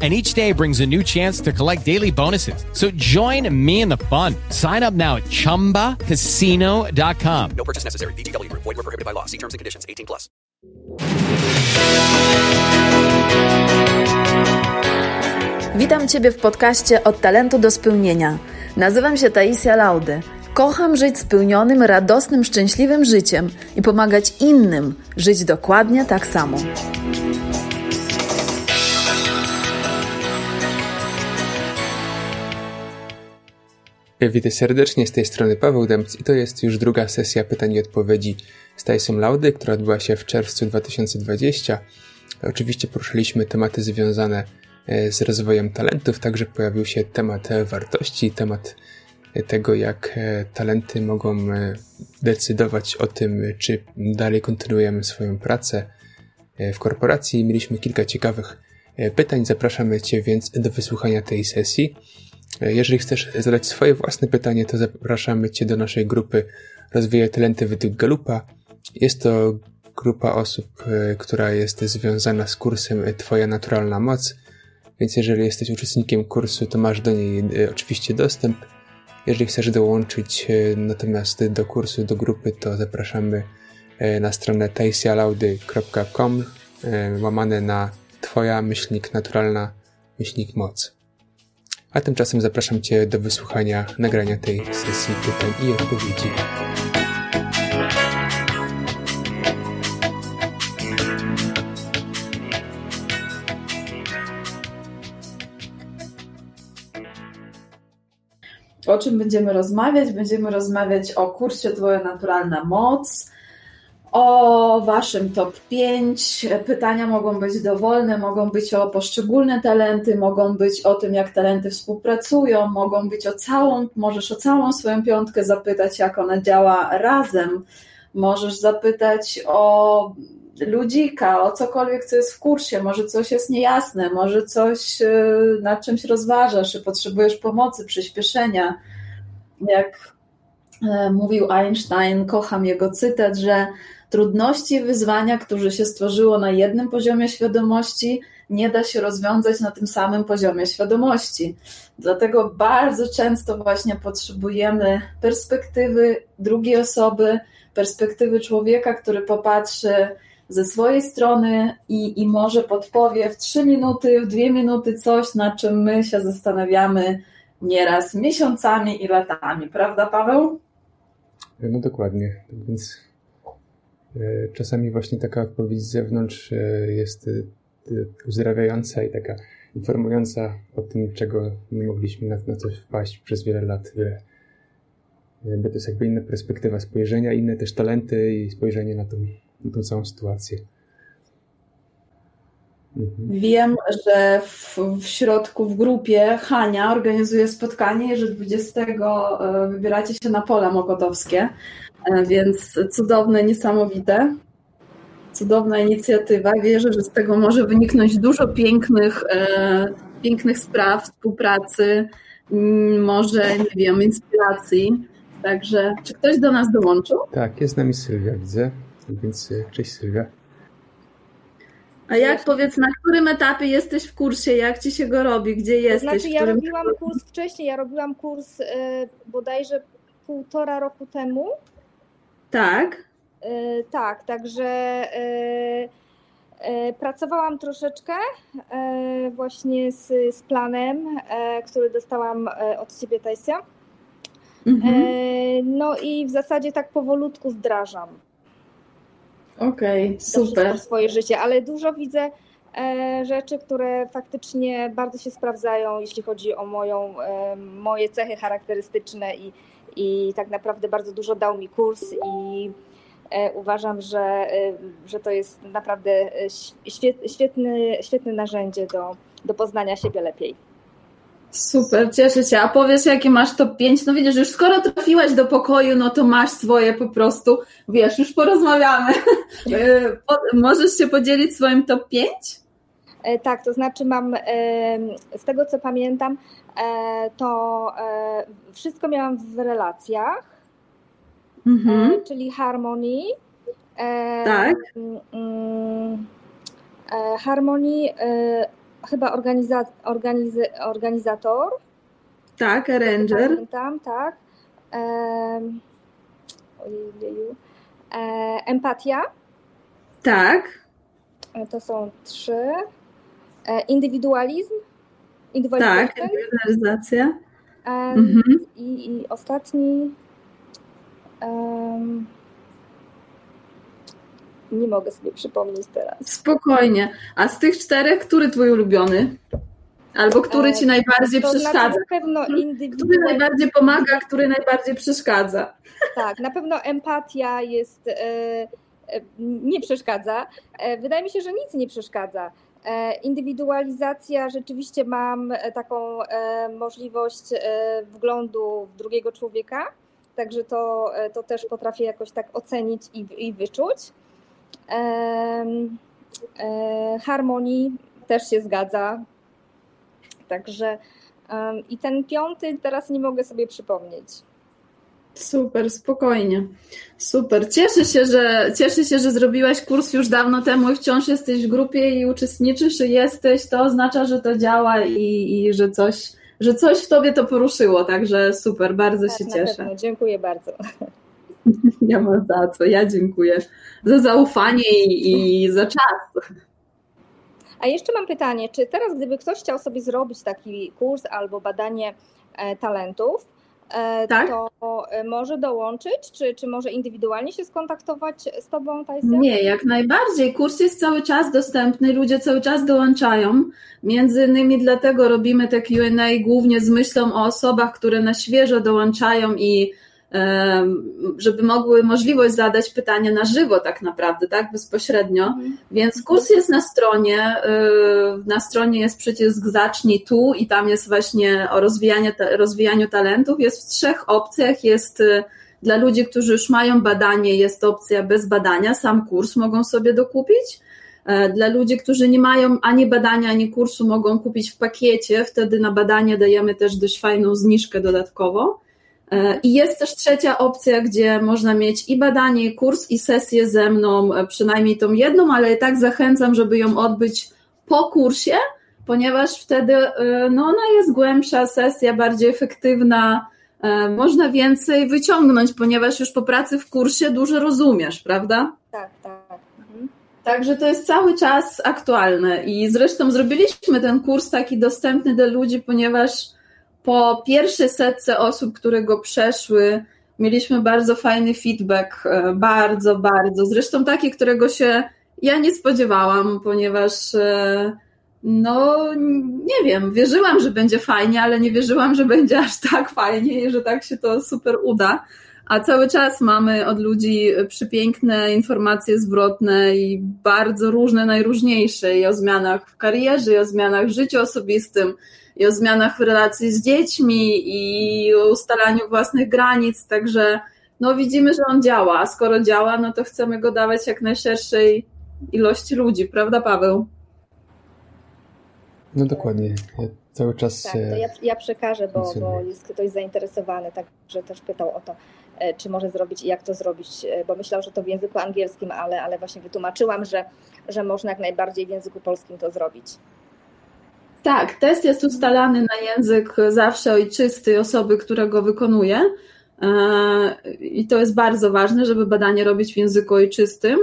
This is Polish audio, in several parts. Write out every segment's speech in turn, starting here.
and each day brings a new chance to collect daily bonuses. So join me in the fun. Sign up now at ChumbaCasino.com. No purchase necessary. VGW Group. Void were prohibited by law. See terms and conditions. 18 plus. Witam Ciebie w podcaście Od talentu do spełnienia. Nazywam się Taisia Laudy. Kocham żyć spełnionym, radosnym, szczęśliwym życiem i pomagać innym żyć dokładnie tak samo. Witam serdecznie, z tej strony Paweł Demc i to jest już druga sesja pytań i odpowiedzi z Tyson Laudy, która odbyła się w czerwcu 2020. Oczywiście poruszyliśmy tematy związane e, z rozwojem talentów, także pojawił się temat wartości, temat tego, jak e, talenty mogą e, decydować o tym, czy dalej kontynuujemy swoją pracę w korporacji. Mieliśmy kilka ciekawych pytań, zapraszamy Cię więc do wysłuchania tej sesji. Jeżeli chcesz zadać swoje własne pytanie, to zapraszamy Cię do naszej grupy Rozwijaj Talenty według Galupa. Jest to grupa osób, e, która jest związana z kursem Twoja Naturalna Moc, więc jeżeli jesteś uczestnikiem kursu, to masz do niej e, oczywiście dostęp. Jeżeli chcesz dołączyć e, natomiast do kursu, do grupy, to zapraszamy na stronę tajsialaudy.com łamane na Twoja myślnik naturalna myślnik moc. A tymczasem zapraszam Cię do wysłuchania nagrania tej sesji pytań i odpowiedzi. O czym będziemy rozmawiać? Będziemy rozmawiać o kursie Twoja Naturalna Moc, o Waszym top 5. Pytania mogą być dowolne, mogą być o poszczególne talenty, mogą być o tym, jak talenty współpracują, mogą być o całą, możesz o całą swoją piątkę zapytać, jak ona działa razem. Możesz zapytać o ludzika, o cokolwiek, co jest w kursie, może coś jest niejasne, może coś y, nad czymś rozważasz, czy potrzebujesz pomocy, przyspieszenia. Jak e, mówił Einstein, kocham jego cytat, że trudności i wyzwania, które się stworzyło na jednym poziomie świadomości, nie da się rozwiązać na tym samym poziomie świadomości. Dlatego bardzo często właśnie potrzebujemy perspektywy drugiej osoby, perspektywy człowieka, który popatrzy ze swojej strony i, i może podpowie w trzy minuty, w dwie minuty coś, nad czym my się zastanawiamy nieraz miesiącami i latami, prawda Paweł? No dokładnie, więc e, czasami właśnie taka odpowiedź z zewnątrz e, jest e, uzdrawiająca i taka informująca o tym, czego nie mogliśmy na, na coś wpaść przez wiele lat, wiele to jest jakby inna perspektywa spojrzenia, inne też talenty i spojrzenie na tą tą całą sytuację. Mhm. Wiem, że w, w, środku, w grupie Hania organizuje spotkanie, że 20 e, wybieracie się na pola mokotowskie, e, więc cudowne, niesamowite. Cudowna inicjatywa. Wierzę, że z tego może wyniknąć dużo pięknych, e, pięknych spraw, współpracy, może, nie wiem, inspiracji. Także, czy ktoś do nas dołączył? Tak, jest z nami Sylwia, widzę. Więc e, cześć Sylwia. A jak powiedz, na którym etapie jesteś w kursie? Jak ci się go robi? Gdzie jesteś? Znaczy, ja robiłam kurs wcześniej, ja robiłam kurs y, bodajże półtora roku temu. Tak. Y, tak, także y, pracowałam troszeczkę właśnie z, z planem, który dostałam od ciebie, Tajsia. Mhm. No i w zasadzie tak powolutku wdrażam. Okej, okay, super. swoje życie, ale dużo widzę e, rzeczy, które faktycznie bardzo się sprawdzają, jeśli chodzi o moją, e, moje cechy charakterystyczne i, i tak naprawdę bardzo dużo dał mi kurs i e, uważam, że, że to jest naprawdę świetny, świetne narzędzie do, do poznania siebie lepiej. Super, cieszę się. A powiesz, jakie masz top 5? No widzisz, już skoro trafiłaś do pokoju, no to masz swoje po prostu. Wiesz, już porozmawiamy. Możesz się podzielić swoim top 5? E, tak, to znaczy mam, e, z tego co pamiętam, e, to wszystko miałam w relacjach, mhm. czyli harmonii. Tak. Mm, harmonii, chyba organiza, organizator. Tak, arranger. Pamiętam, tak. Ojeju. Empatia. Tak. To są trzy. E, indywidualizm. Tak, indywidualizacja. Mhm. I, I, ostatni. Um, nie mogę sobie przypomnieć teraz. Spokojnie. A z tych czterech, który twój ulubiony? Albo który ci e, najbardziej to przeszkadza? Na pewno Który najbardziej pomaga, który najbardziej przeszkadza? Tak, na pewno empatia jest, e, nie przeszkadza. Wydaje mi się, że nic nie przeszkadza. E, indywidualizacja, rzeczywiście mam e, taką e, możliwość wglądu w drugiego człowieka, także to, to też potrafię jakoś tak ocenić i, i wyczuć. Harmonii też się zgadza. Także i ten piąty teraz nie mogę sobie przypomnieć. Super, spokojnie. Super. Cieszę się, że cieszę się, że zrobiłaś kurs już dawno temu i wciąż jesteś w grupie i uczestniczysz i jesteś. To oznacza, że to działa i, i że coś, że coś w tobie to poruszyło. Także super, bardzo tak, się cieszę. Pewno. Dziękuję bardzo. Nie ma za co. Ja dziękuję za zaufanie i, i za czas. A jeszcze mam pytanie, czy teraz gdyby ktoś chciał sobie zrobić taki kurs albo badanie e, talentów, tak? to e, może dołączyć, czy, czy może indywidualnie się skontaktować z Tobą, Tajsia? Nie, jak najbardziej. Kurs jest cały czas dostępny, ludzie cały czas dołączają. Między innymi dlatego robimy te Q&A głównie z myślą o osobach, które na świeżo dołączają i żeby mogły możliwość zadać pytania na żywo tak naprawdę, tak, bezpośrednio. Mhm. Więc kurs jest na stronie, y, na stronie jest przycisk zacznij tu i tam jest właśnie o rozwijaniu, rozwijaniu talentów. Jest w trzech opcjach, jest y, dla ludzi, którzy już mają badanie, jest opcja bez badania, sam kurs mogą sobie dokupić. E, dla ludzi, którzy nie mają ani badania, ani kursu, mogą kupić w pakiecie, wtedy na badanie dajemy też dość fajną zniżkę dodatkowo. E, I jest też trzecia opcja, gdzie można mieć i badanie, i kurs, i sesję ze mną, e, przynajmniej tą jedną, ale tak zachęcam, żeby ją odbyć po kursie, ponieważ wtedy e, no, ona jest głębsza, sesja bardziej efektywna, można więcej wyciągnąć, ponieważ już po pracy w kursie dużo rozumiesz, prawda? Tak, tak. Mhm. Także to jest cały czas aktualne i zresztą zrobiliśmy ten kurs taki dostępny dla ludzi, ponieważ po pierwszej setce osób, które go przeszły, mieliśmy bardzo fajny feedback, e, bardzo, bardzo. Zresztą taki, którego się ja nie spodziewałam, ponieważ e, no nie wiem, wierzyłam, że będzie fajnie, ale nie wierzyłam, że będzie aż tak fajnie i że tak się to super uda. A cały czas mamy od ludzi przepiękne informacje zwrotne i bardzo różne, najróżniejsze i o zmianach w karierze, i o zmianach w życiu osobistym, i o zmianach w relacji z dziećmi i o ustalaniu własnych granic, także no widzimy, że on działa, a skoro działa, no to chcemy go dawać jak najszerszej ilości ludzi, prawda Paweł? No dokładnie. Ja cały czas. Tak, to ja, ja przekażę, bo, bo jest ktoś zainteresowany, także też pytał o to, e, czy może zrobić i jak to zrobić, e, bo myślał, że to w języku angielskim, ale, ale właśnie wytłumaczyłam, że, że można jak najbardziej w języku polskim to zrobić. Tak, test jest ustalany na język zawsze ojczysty osoby, która go wykonuje. E, I to jest bardzo ważne, żeby badanie robić w języku ojczystym.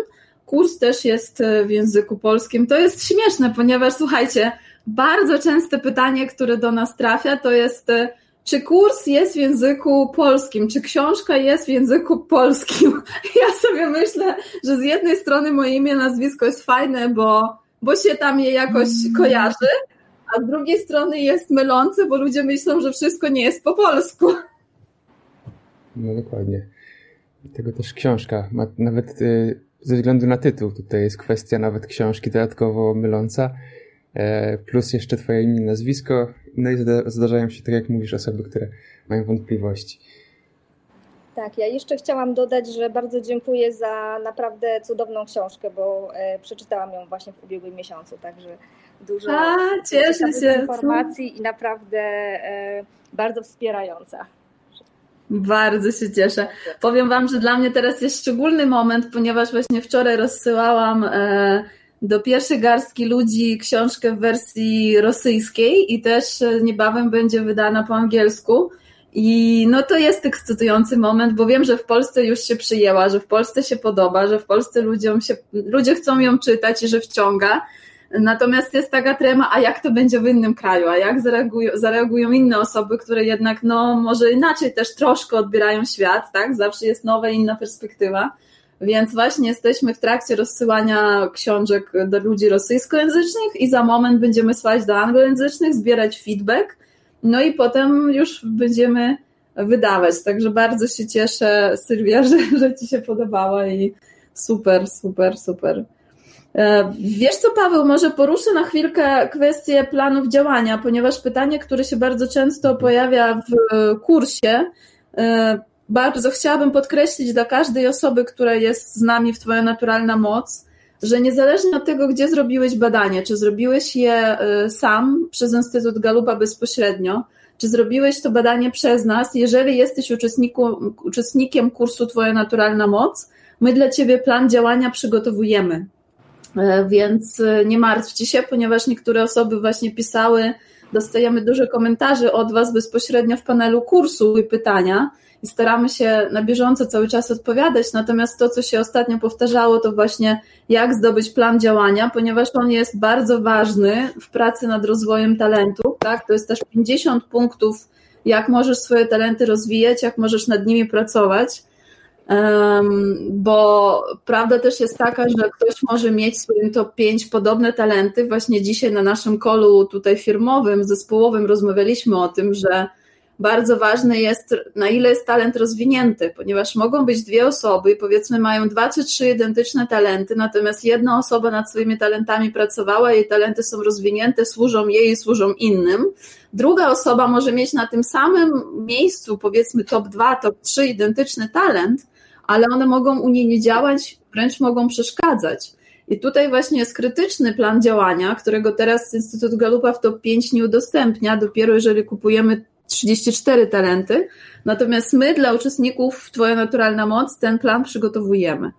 Kurs też jest w języku polskim. To jest śmieszne, ponieważ słuchajcie, bardzo częste pytanie, które do nas trafia, to jest czy kurs jest w języku polskim, czy książka jest w języku polskim. Ja sobie myślę, że z jednej strony moje imię, nazwisko jest fajne, bo, bo się tam je jakoś kojarzy, a z drugiej strony jest mylące, bo ludzie myślą, że wszystko nie jest po polsku. No dokładnie. Tego też książka. Ma nawet y, ze względu na tytuł tutaj jest kwestia nawet książki dodatkowo myląca. E, plus jeszcze twoje imię, nazwisko no i zda- zdarzają się, tak jak mówisz, osoby, które mają wątpliwości. Tak, ja jeszcze chciałam dodać, że bardzo dziękuję za naprawdę cudowną książkę, bo e, przeczytałam ją właśnie w ubiegłym miesiącu, także dużo A, cieszę się. informacji i naprawdę e, bardzo wspierająca. Bardzo się cieszę. Powiem Wam, że dla mnie teraz jest szczególny moment, ponieważ właśnie wczoraj rozsyłałam e, do pierwszej garstki ludzi książkę w wersji rosyjskiej i też e, niebawem będzie wydana po angielsku. I no to jest ekscytujący moment, bo wiem, że w Polsce już się przyjęła, że w Polsce się podoba, że w Polsce ludziom się, ludzie chcą ją czytać i że wciąga. Natomiast jest taka trema, a jak to będzie w innym kraju, a jak zareagują, zareagują inne osoby, które jednak, no, może inaczej też troszkę odbierają świat, tak? Zawsze jest nowa, inna perspektywa. Więc właśnie jesteśmy w trakcie rozsyłania książek do ludzi rosyjskojęzycznych i za moment będziemy słać do anglojęzycznych, zbierać feedback, no i potem już będziemy wydawać. Także bardzo się cieszę, Sylwia, że, że Ci się podobała i super, super, super. E, wiesz co, Paweł, może poruszę na chwilkę kwestię planów działania, ponieważ pytanie, które się bardzo często pojawia w e, kursie, e, bardzo chciałabym podkreślić dla każdej osoby, która jest z nami w Twoja Naturalna Moc, że niezależnie od tego, gdzie zrobiłeś badanie, czy zrobiłeś je sam przez Instytut Galupa bezpośrednio, czy zrobiłeś to badanie przez nas, jeżeli jesteś uczestnikiem kursu Twoja Naturalna Moc, my dla Ciebie plan działania przygotowujemy. E, więc e, nie martwcie się, ponieważ niektóre osoby właśnie pisały, dostajemy dużo komentarzy od Was bezpośrednio w panelu kursu i pytania i staramy się na bieżąco cały czas odpowiadać. Natomiast to, co się ostatnio powtarzało, to właśnie jak zdobyć plan działania, ponieważ on jest bardzo ważny w pracy nad rozwojem talentu. Tak? To jest też 50 punktów, jak możesz swoje talenty rozwijać, jak możesz nad nimi pracować bo prawda też jest taka, że ktoś może mieć w swoim top 5 podobne talenty. Właśnie dzisiaj na naszym kolu tutaj firmowym, zespołowym rozmawialiśmy o tym, że bardzo ważne jest, na ile jest talent rozwinięty, ponieważ mogą być dwie osoby i powiedzmy mają dwa czy trzy identyczne talenty, natomiast jedna osoba nad swoimi talentami pracowała, jej talenty są rozwinięte, służą jej i służą innym. Druga osoba może mieć na tym samym miejscu, powiedzmy top 2, top 3 identyczny talent, ale one mogą u niej nie działać, wręcz mogą przeszkadzać. I tutaj właśnie jest krytyczny plan działania, którego teraz Instytut Galupa w top 5 nie udostępnia, dopiero jeżeli kupujemy 34 talenty. Natomiast my dla uczestników Twoja Naturalna Moc ten plan przygotowujemy.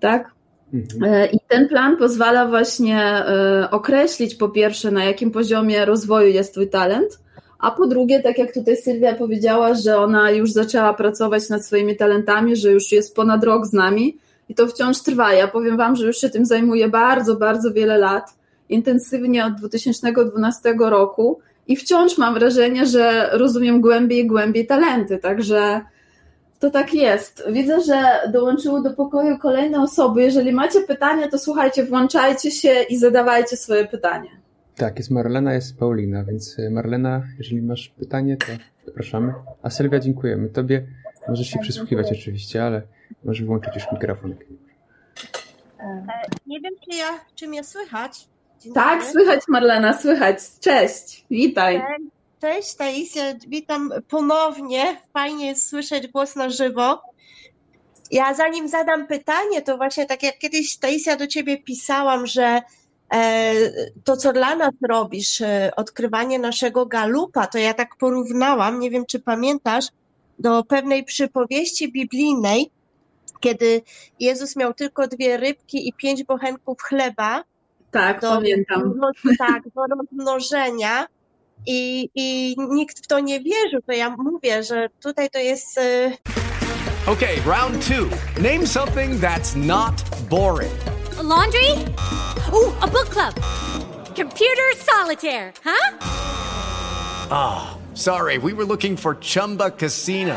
Tak? Mhm. E, I ten plan pozwala właśnie e, określić po pierwsze, na jakim poziomie rozwoju jest Twój talent, a po drugie, tak jak tutaj Sylwia powiedziała, że ona już zaczęła pracować nad swoimi talentami, że już jest ponad rok z nami i to wciąż trwa. Ja powiem Wam, że już się tym zajmuję bardzo, bardzo wiele lat, intensywnie od 2012 roku i wciąż mam wrażenie, że rozumiem głębiej i głębiej talenty, także to tak jest. Widzę, że dołączyły do pokoju kolejne osoby. Jeżeli macie pytania, to słuchajcie, włączajcie się i zadawajcie swoje pytanie. Tak, jest Marlena, jest Paulina, więc e, Marlena, jeżeli masz pytanie, to zapraszamy. A Sylwia, dziękujemy. Tobie możesz się tak, przysłuchiwać dziękuję. oczywiście, ale możesz włączyć już mikrofon. E, nie wiem, czy, ja, czy mnie słychać. Dzień tak, dobry. słychać Marlena, słychać. Cześć, witaj. Cześć Taisia, witam ponownie. Fajnie jest słyszeć głos na żywo. Ja zanim zadam pytanie, to właśnie tak jak kiedyś Taisia do ciebie pisałam, że E, to, co dla nas robisz, e, odkrywanie naszego galupa, to ja tak porównałam, nie wiem, czy pamiętasz, do pewnej przypowieści biblijnej, kiedy Jezus miał tylko dwie rybki i pięć bochenków chleba. Tak, do, pamiętam. Tak, do rozmnożenia. I, I nikt w to nie wierzył, to ja mówię, że tutaj to jest. E, okay, round two. Name something that's not boring. A laundry? Ooh, a book club. Computer solitaire, huh? Ah, oh, sorry, we were looking for Chumba Casino.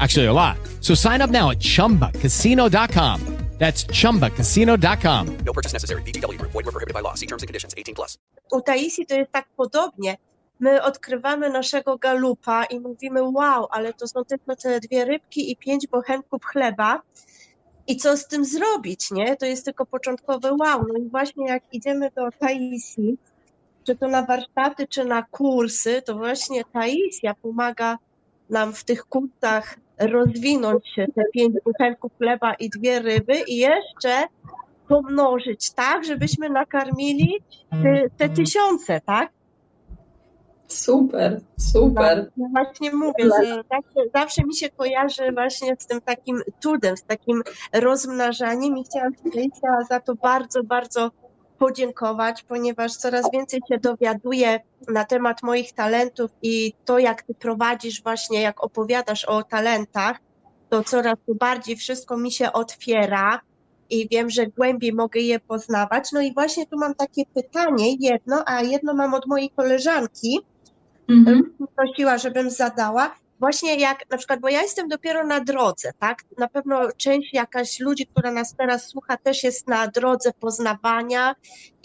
Actually, a lot. So sign up now at chumbacasino.com. That's chumbacasino.com. No purchase necessary. VGW Group. Void were prohibited by law. See terms and conditions. 18 plus. U Taisi to jest tak podobnie. My odkrywamy naszego galupa i mówimy, wow, ale to są tylko te dwie rybki i pięć bochenków chleba. I co z tym zrobić, nie? To jest tylko początkowe wow. No i właśnie jak idziemy do Taisi, czy to na warsztaty, czy na kursy, to właśnie Taisia pomaga nam w tych kursach rozwinąć się te pięć butelków chleba i dwie ryby i jeszcze pomnożyć tak, żebyśmy nakarmili te, te tysiące, tak? Super, super. No właśnie mówię, że zawsze, zawsze mi się kojarzy właśnie z tym takim trudem, z takim rozmnażaniem i chciałam Ci za to bardzo, bardzo podziękować, ponieważ coraz więcej się dowiaduję na temat moich talentów i to, jak Ty prowadzisz właśnie, jak opowiadasz o talentach, to coraz to bardziej wszystko mi się otwiera i wiem, że głębiej mogę je poznawać. No i właśnie tu mam takie pytanie, jedno, a jedno mam od mojej koleżanki, Mhm. prosiła, żebym zadała. Właśnie jak na przykład, bo ja jestem dopiero na drodze, tak? Na pewno część jakaś ludzi, która nas teraz słucha, też jest na drodze poznawania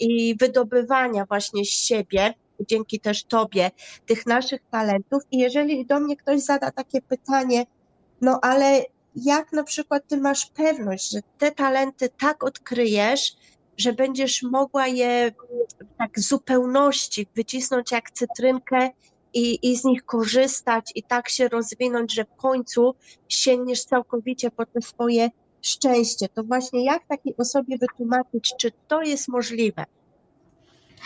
i wydobywania właśnie z siebie, dzięki też Tobie, tych naszych talentów. I jeżeli do mnie ktoś zada takie pytanie, no ale jak na przykład Ty masz pewność, że te talenty tak odkryjesz, że będziesz mogła je tak w zupełności wycisnąć jak cytrynkę i, i z nich korzystać i tak się rozwinąć, że w końcu sięgniesz całkowicie po te swoje szczęście. To właśnie jak takiej osobie wytłumaczyć, czy to jest możliwe?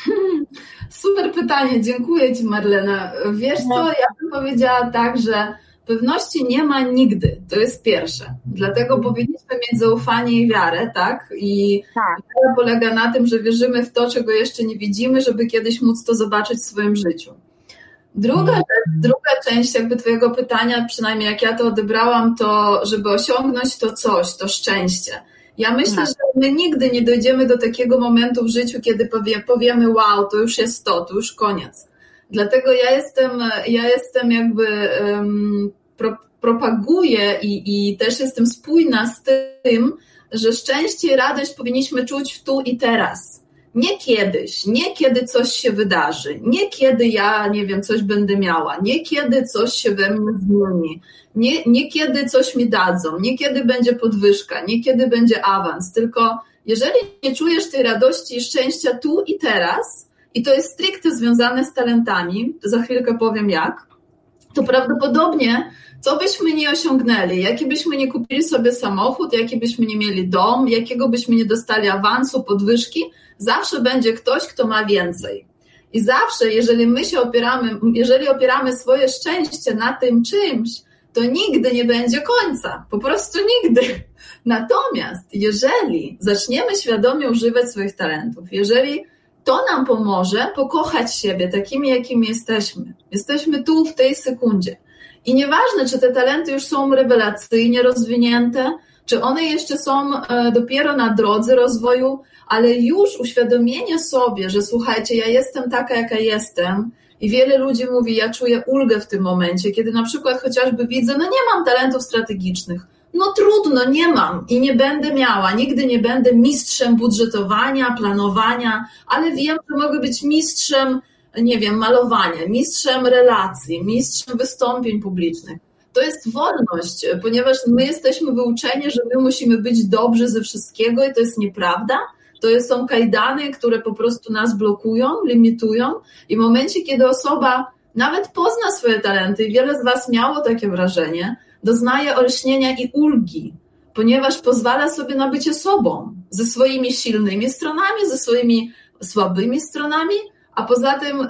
Super pytanie, dziękuję Ci Marlena. Wiesz co, ja bym powiedziała tak, że pewności nie ma nigdy, to jest pierwsze. Dlatego powinniśmy mieć zaufanie i wiarę, tak? I Tak. wiara polega na tym, że wierzymy w to, czego jeszcze nie widzimy, żeby kiedyś móc to zobaczyć w swoim życiu. Druga, rzecz, druga część jakby Twojego pytania, przynajmniej jak ja to odebrałam, to żeby osiągnąć to coś, to szczęście. Ja myślę, że my nigdy nie dojdziemy do takiego momentu w życiu, kiedy powie, powiemy, wow, to już jest to, to już koniec. Dlatego ja jestem, ja jestem jakby um, pro, propaguję i, i też jestem spójna z tym, że szczęście i radość powinniśmy czuć w tu i teraz. Nie kiedyś, nie kiedy coś się wydarzy, nie kiedy ja, nie wiem, coś będę miała, nie kiedy coś się we mnie zmieni, nie, nie kiedy coś mi dadzą, nie kiedy będzie podwyżka, nie kiedy będzie awans, tylko jeżeli nie czujesz tej radości i szczęścia tu i teraz, i to jest stricte związane z talentami, za chwilkę powiem jak, to prawdopodobnie co byśmy nie osiągnęli, jaki byśmy nie kupili sobie samochód, jaki byśmy nie mieli dom, jakiego byśmy nie dostali awansu, podwyżki, zawsze będzie ktoś, kto ma więcej. I zawsze, jeżeli my się opieramy, jeżeli opieramy swoje szczęście na tym czymś, to nigdy nie będzie końca. Po prostu nigdy. Natomiast jeżeli zaczniemy świadomie używać swoich talentów, jeżeli to nam pomoże pokochać siebie takimi, jakimi jesteśmy. Jesteśmy tu w tej sekundzie. I nieważne, czy te talenty już są rewelacyjnie rozwinięte, czy one jeszcze są dopiero na drodze rozwoju, ale już uświadomienie sobie, że słuchajcie, ja jestem taka, jaka jestem, i wiele ludzi mówi, ja czuję ulgę w tym momencie, kiedy na przykład chociażby widzę, no nie mam talentów strategicznych. No trudno, nie mam i nie będę miała, nigdy nie będę mistrzem budżetowania, planowania, ale wiem, że mogę być mistrzem, nie wiem, malowania, mistrzem relacji, mistrzem wystąpień publicznych. To jest wolność, ponieważ my jesteśmy wyuczeni, że my musimy być dobrzy ze wszystkiego i to jest nieprawda. To są kajdany, które po prostu nas blokują, limitują i w momencie, kiedy osoba nawet pozna swoje talenty, i wiele z Was miało takie wrażenie, doznaje olśnienia i ulgi, ponieważ pozwala sobie na bycie sobą, ze swoimi silnymi stronami, ze swoimi słabymi stronami, a poza tym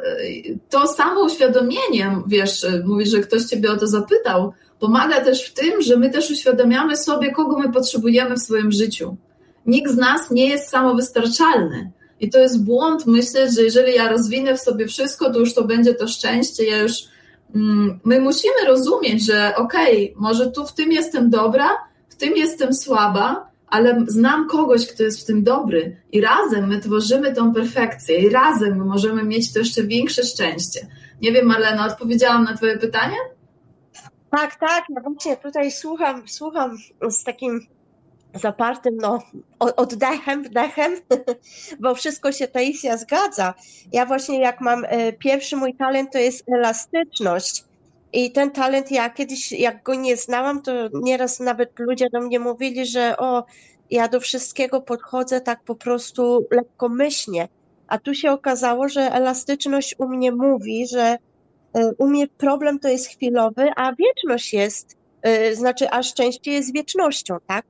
to samo uświadomienie, wiesz, mówisz, że ktoś Ciebie o to zapytał, pomaga też w tym, że my też uświadamiamy sobie, kogo my potrzebujemy w swoim życiu. Nikt z nas nie jest samowystarczalny. I to jest błąd myśleć, że jeżeli ja rozwinę w sobie wszystko, to już to będzie to szczęście. Ja już, mm, my musimy rozumieć, że okej, okay, może tu w tym jestem dobra, w tym jestem słaba, ale znam kogoś, kto jest w tym dobry i razem my tworzymy tą perfekcję i razem my możemy mieć to jeszcze większe szczęście. Nie wiem, Marlena, odpowiedziałam na Twoje pytanie? Tak, tak, ja właśnie tutaj słucham, słucham z takim zapartym no, oddechem, wdechem, bo wszystko się Taisia zgadza. Ja właśnie jak mam e, pierwszy mój talent to jest elastyczność. I ten talent, ja kiedyś, jak go nie znałam, to nieraz nawet ludzie do mnie mówili, że o, ja do wszystkiego podchodzę tak po prostu lekkomyślnie. A tu się okazało, że elastyczność u mnie mówi, że e, u mnie problem to jest chwilowy, a wieczność jest, e, znaczy, a szczęście jest wiecznością, tak?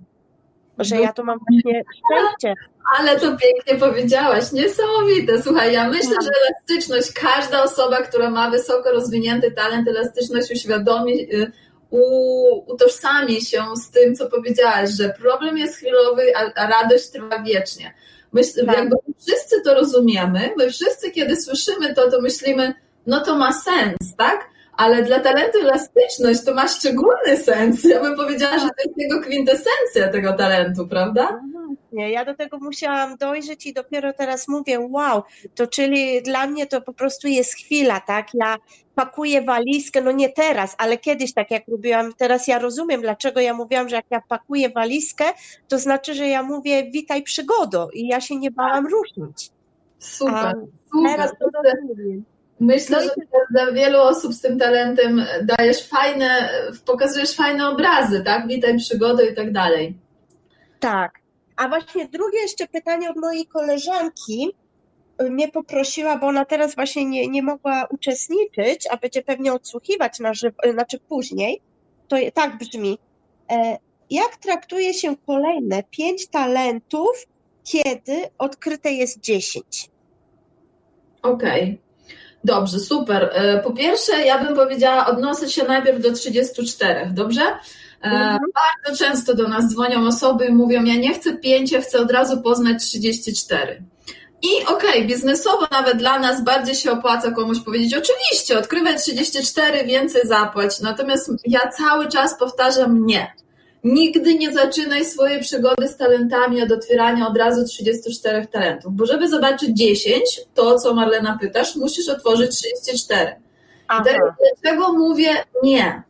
Że ja to mam właśnie szczęście. Ale to pięknie powiedziałaś, niesamowite. Słuchaj, ja myślę, że elastyczność, każda osoba, która ma wysoko rozwinięty talent, elastyczność uświadomi, y, utożsami się z tym, co powiedziałaś, że problem jest chwilowy, a, radość trwa wiecznie. Myślę, tak. jakby wszyscy to rozumiemy, my wszyscy, kiedy słyszymy to, to myślimy, no to ma sens, tak? Ale dla talentu elastyczność to ma szczególny sens. Ja bym powiedziała, że to jest jego kwintesencja tego talentu, prawda? Nie, ja do tego musiałam dojrzeć i dopiero teraz mówię, wow, to czyli dla mnie to po prostu jest chwila, tak? Ja pakuję walizkę, no nie teraz, ale kiedyś tak jak robiłam, teraz ja rozumiem, dlaczego ja mówiłam, że jak ja pakuję walizkę, to znaczy, że ja mówię witaj przygodo i ja się nie bałam ruszyć. Super, A super. Teraz to rozumiem. Myślę, no że dla wielu osób z tym talentem dajesz fajne, pokazujesz fajne obrazy, tak? Witaj przygodę i tak dalej. Tak. A właśnie drugie jeszcze pytanie od mojej koleżanki mnie poprosiła, bo ona teraz właśnie nie, nie mogła uczestniczyć, a będzie pewnie odsłuchiwać na żywo, znaczy później. To tak brzmi. E, jak traktuje się kolejne pięć talentów, kiedy odkryte jest dziesięć? Okej. Okay. Dobrze, super. E, po pierwsze, ja bym powiedziała, odnoszę się najpierw do 34, dobrze? E, mhm. Bardzo często do nas dzwonią osoby i mówią, ja nie chcę 5, ja chcę od razu poznać 34. I okej, okay, biznesowo nawet dla nas bardziej się opłaca komuś powiedzieć, oczywiście, odkrywaj 34, więcej zapłać. Natomiast ja cały czas powtarzam nie. Nigdy nie zaczynaj swojej przygody z talentami od otwierania od razu 34 talentów, bo żeby zobaczyć 10, to co Marlena pytasz, musisz otworzyć 34. Aha. teraz dlaczego mówię nie?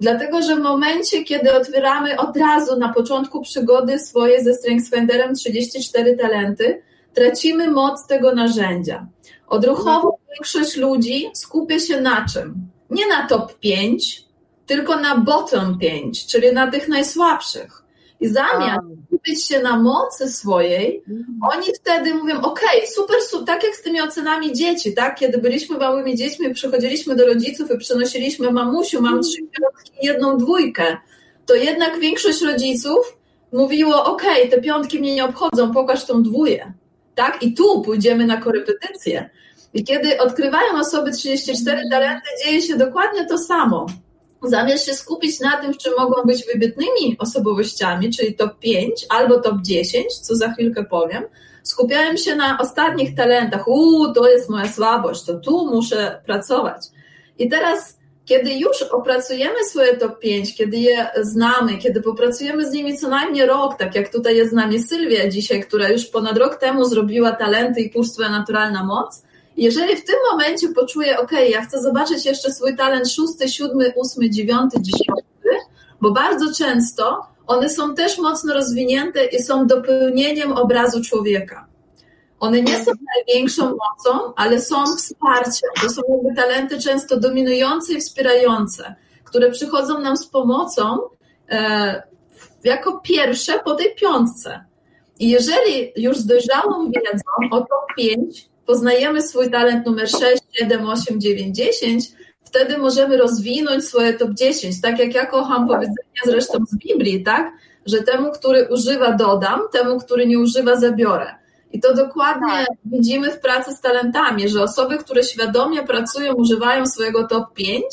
Dlatego, że w momencie, kiedy otwieramy od razu na początku przygody swoje ze StrengthsFinderem 34 talenty, tracimy moc tego narzędzia. Odruchowo większość ludzi skupia się na czym? Nie na top 5, tylko na bottom 5, czyli na tych najsłabszych. I zamiast skupić się na mocy swojej, mhm. oni wtedy mówią, ok, super, super, tak jak z tymi ocenami dzieci, tak? Kiedy byliśmy małymi dziećmi, przychodziliśmy do rodziców i przynosiliśmy mamusiu, mam trzy piątki i jedną dwójkę, to jednak większość rodziców mówiło, ok, te piątki mnie nie obchodzą, pokaż tą dwóję, tak? I tu pójdziemy na korepetycję. I kiedy odkrywają osoby 34 talenty, dzieje się dokładnie to samo zamiast się skupić na tym, w czym mogą być wybitnymi osobowościami, czyli top 5 albo top 10, co za chwilkę powiem, skupiałem się na ostatnich talentach. Uuu, to jest moja słabość, to tu muszę pracować. I teraz, kiedy już opracujemy swoje top 5, kiedy je znamy, kiedy popracujemy z nimi co najmniej rok, tak jak tutaj jest z nami Sylwia dzisiaj, która już ponad rok temu zrobiła talenty i kurs Twoja Naturalna Moc, jeżeli w tym momencie poczuję, ok, ja chcę zobaczyć jeszcze swój talent szósty, siódmy, ósmy, dziewiąty, dziesiąty, bo bardzo często one są też mocno rozwinięte i są dopełnieniem obrazu człowieka. One nie są największą mocą, ale są wsparciem. To są jakby talenty często dominujące i wspierające, które przychodzą nam z pomocą e, jako pierwsze po tej piątce. I jeżeli już z dojrzałą wiedzą o top 5 poznajemy swój talent numer 6, 7, 8, 9, 10, wtedy możemy rozwinąć swoje top 10. Tak jak ja kocham powiedzenie zresztą z Biblii, tak? Że temu, który używa, dodam, temu, który nie używa, zabiorę. I to dokładnie tak. widzimy w pracy z talentami, że osoby, które świadomie pracują, używają swojego top 5,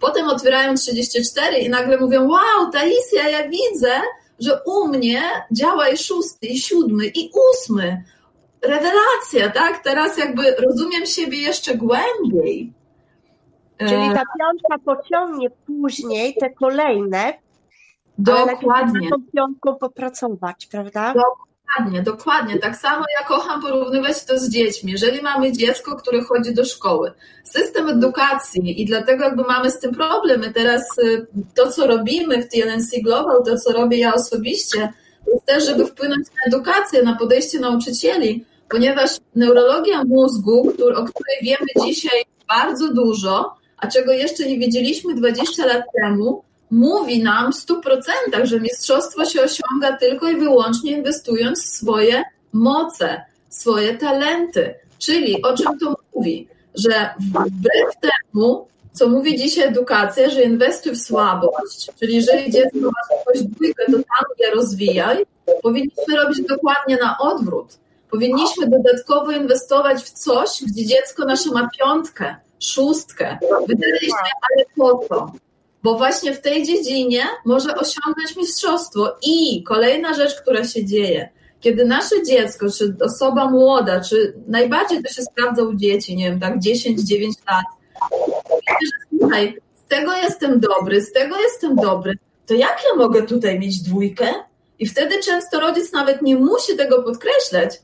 Potem otwierają 34 i nagle mówią, wow, Taisia, ja widzę, że u mnie działa i szósty, i siódmy, i ósmy. Rewelacja, tak? Teraz jakby rozumiem siebie jeszcze głębiej. Czyli E, ta piątka pociągnie później te kolejne, ale Dokładnie. nad tą piątką popracować, prawda? Dokładnie, dokładnie. Tak samo ja kocham porównywać to z dziećmi. Jeżeli mamy dziecko, które chodzi do szkoły, system edukacji i dlatego jakby mamy z tym problem. I teraz y, to, co robimy w TLNC Global, to, co robię ja osobiście, jest też, żeby wpłynąć na edukację, na podejście nauczycieli, ponieważ neurologia mózgu, o której wiemy dzisiaj bardzo dużo, a czego jeszcze nie wiedzieliśmy 20 lat temu, mówi nam w 100%, że mistrzostwo się osiąga tylko i wyłącznie inwestując w swoje moce, swoje talenty. Czyli o czym to mówi? Że wbrew temu, co mówi dzisiaj edukacja, że inwestuj w słabość, czyli jeżeli dziecko ma jakąś dwójkę, to tam je rozwijaj, powinniśmy robić dokładnie na odwrót. Powinniśmy dodatkowo inwestować w coś, gdzie dziecko nasze ma piątkę, szóstkę. Wydaje się, ale po co? Bo właśnie w tej dziedzinie może osiągnąć mistrzostwo. I kolejna rzecz, która się dzieje, kiedy nasze dziecko, czy osoba młoda, czy najbardziej to się sprawdza u dzieci, nie wiem, tak 10-9 lat, że słuchaj, z tego jestem dobry, z tego jestem dobry, to jak ja mogę tutaj mieć dwójkę? I wtedy często rodzic nawet nie musi tego podkreślać.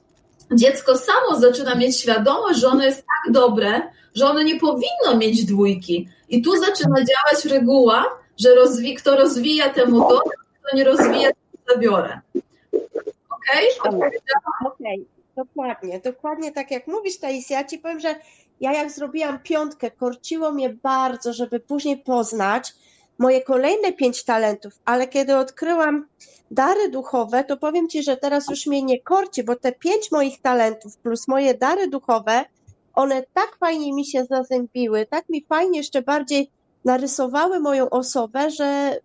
Dziecko samo zaczyna mieć świadomość, że ono jest tak dobre, że ono nie powinno mieć dwójki. I tu zaczyna działać reguła, że rozwi- kto rozwija temu dom, kto nie rozwija, to zabiorę. Okej? Okej, dokładnie, dokładnie tak jak mówisz, Taisia, ja ci powiem, że ja jak zrobiłam piątkę, korciło mnie bardzo, żeby później poznać moje kolejne pięć talentów, ale kiedy odkryłam dary duchowe, to powiem ci, że teraz już mnie nie korci, bo te pięć moich talentów plus moje dary duchowe, one tak fajnie mi się zazębiły, tak mi fajnie jeszcze bardziej narysowały moją osobę, że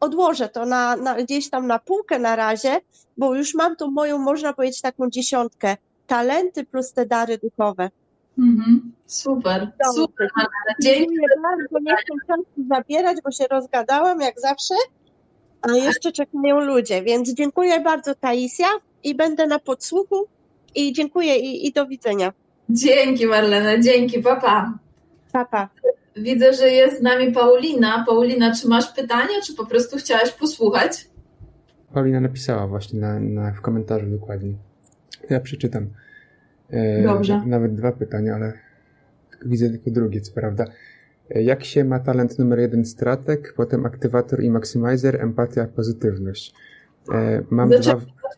odłożę to na, na, gdzieś tam na półkę na razie, bo już mam tą moją, można powiedzieć, taką dziesiątkę. Talenty plus te dary duchowe. Mhm. Super, super. Marlena. Dzięki. Dziękuję bardzo, nie chcę czasu zabierać, bo się rozgadałam jak zawsze, a jeszcze czekają ludzie, więc dziękuję bardzo Taisia i będę na podsłuchu i dziękuję i, i do widzenia. Dzięki Marlena, dzięki, papa. Papa. Widzę, że jest z nami Paulina. Paulina, czy masz pytanie, czy po prostu chciałaś posłuchać? Paulina napisała właśnie na, na, w komentarzu dokładnie. Ja przeczytam. Dobrze. Nawet dwa pytania, ale widzę tylko drugie, co prawda. E, Jak się ma talent numer jeden strateg, potem aktywator i maksymalizer, empatia, pozytywność? E, Mam Zaczekaj, dwa.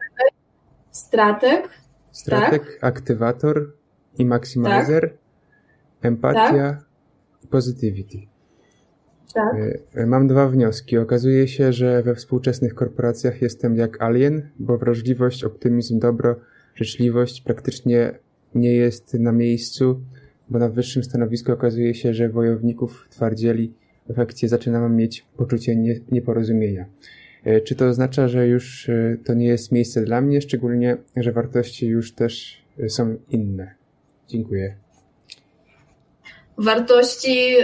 Strateg? Strateg, aktywator i maksymalizer, empatia i positivity. Tak. E, Mam dwa wnioski. Okazuje się, że we współczesnych korporacjach jestem jak alien, bo wrażliwość, optymizm, dobro, życzliwość praktycznie nie jest na miejscu, bo na wyższym stanowisku okazuje się, że wojowników twardzieli w efekcie zaczynamy mieć poczucie nie, nieporozumienia. E, Czy to oznacza, że już e, to nie jest miejsce dla mnie, szczególnie, że wartości już też e, są inne? Dziękuję. Wartości,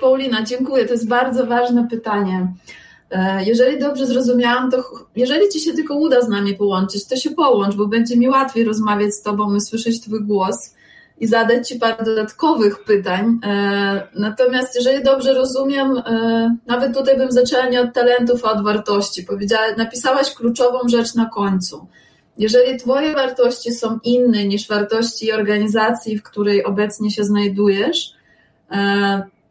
Paulina, dziękuję. To jest bardzo ważne pytanie. E, Jeżeli dobrze zrozumiałam, to jeżeli Ci się tylko uda z nami połączyć, to się połącz, bo będzie mi łatwiej rozmawiać z Tobą i słyszeć Twój głos i zadać Ci parę dodatkowych pytań. E, Natomiast jeżeli dobrze rozumiem, e, nawet tutaj bym zaczęła nie od talentów, a od wartości. Powiedziała, napisałaś kluczową rzecz na końcu. Jeżeli Twoje wartości są inne niż wartości organizacji, w której obecnie się znajdujesz,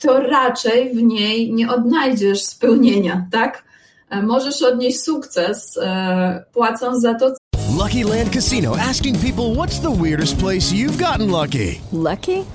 to raczej w niej nie odnajdziesz spełnienia, tak? E, Możesz odnieść sukces, e, płacąc za to Lucky Land Casino asking people what's the weirdest place you've gotten lucky? Lucky?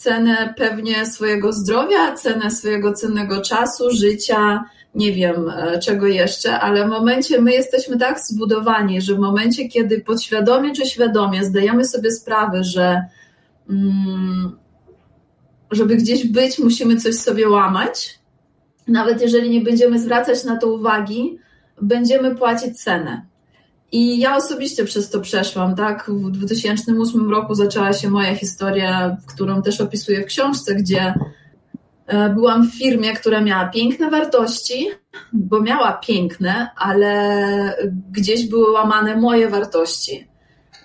Cenę pewnie swojego zdrowia, cenę swojego cennego czasu, życia, nie wiem e, czego jeszcze, ale w momencie my jesteśmy tak zbudowani, że w momencie, kiedy podświadomie czy świadomie zdajemy sobie sprawę, że mm, żeby gdzieś być, musimy coś sobie łamać, nawet jeżeli nie będziemy zwracać na to uwagi, będziemy płacić cenę. I ja osobiście przez to przeszłam, tak? W 2008 roku zaczęła się moja historia, którą też opisuję w książce, gdzie e, byłam w firmie, która miała piękne wartości, bo miała piękne, ale gdzieś były łamane moje wartości.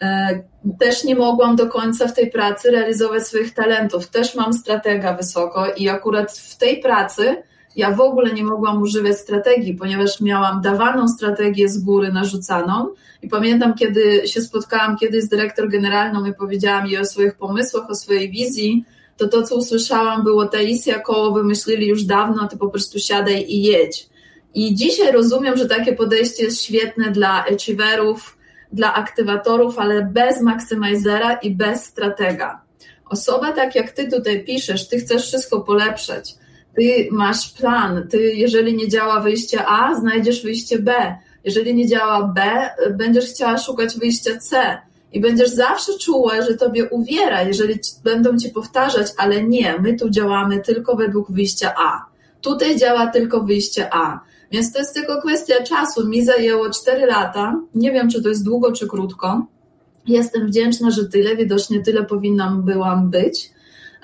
E, też nie mogłam do końca w tej pracy realizować swoich talentów. Też mam stratega wysoko i akurat w tej pracy ja w ogóle nie mogłam używać strategii, ponieważ miałam dawaną strategię z góry narzucaną. I pamiętam, kiedy się spotkałam kiedyś z dyrektor generalną i powiedziałam jej o swoich pomysłach, o swojej wizji, to to, co usłyszałam, było Taisia koło wymyślili już dawno, ty po prostu siadaj i jedź. I dzisiaj rozumiem, że takie podejście jest świetne dla achieverów, dla aktywatorów, ale bez maksymizera i bez stratega. Osoba tak jak ty tutaj piszesz, ty chcesz wszystko polepszać ty masz plan, ty jeżeli nie działa wyjście A, znajdziesz wyjście B. Jeżeli nie działa B, będziesz chciała szukać wyjścia C. I będziesz zawsze czuła, że tobie uwiera, jeżeli będą ci powtarzać, ale nie, my tu działamy tylko według wyjścia A. Tutaj działa tylko wyjście A. Więc to jest tylko kwestia czasu. Mi zajęło 4 lata. Nie wiem, czy to jest długo, czy krótko. Jestem wdzięczna, że tyle, widocznie tyle powinnam byłam być.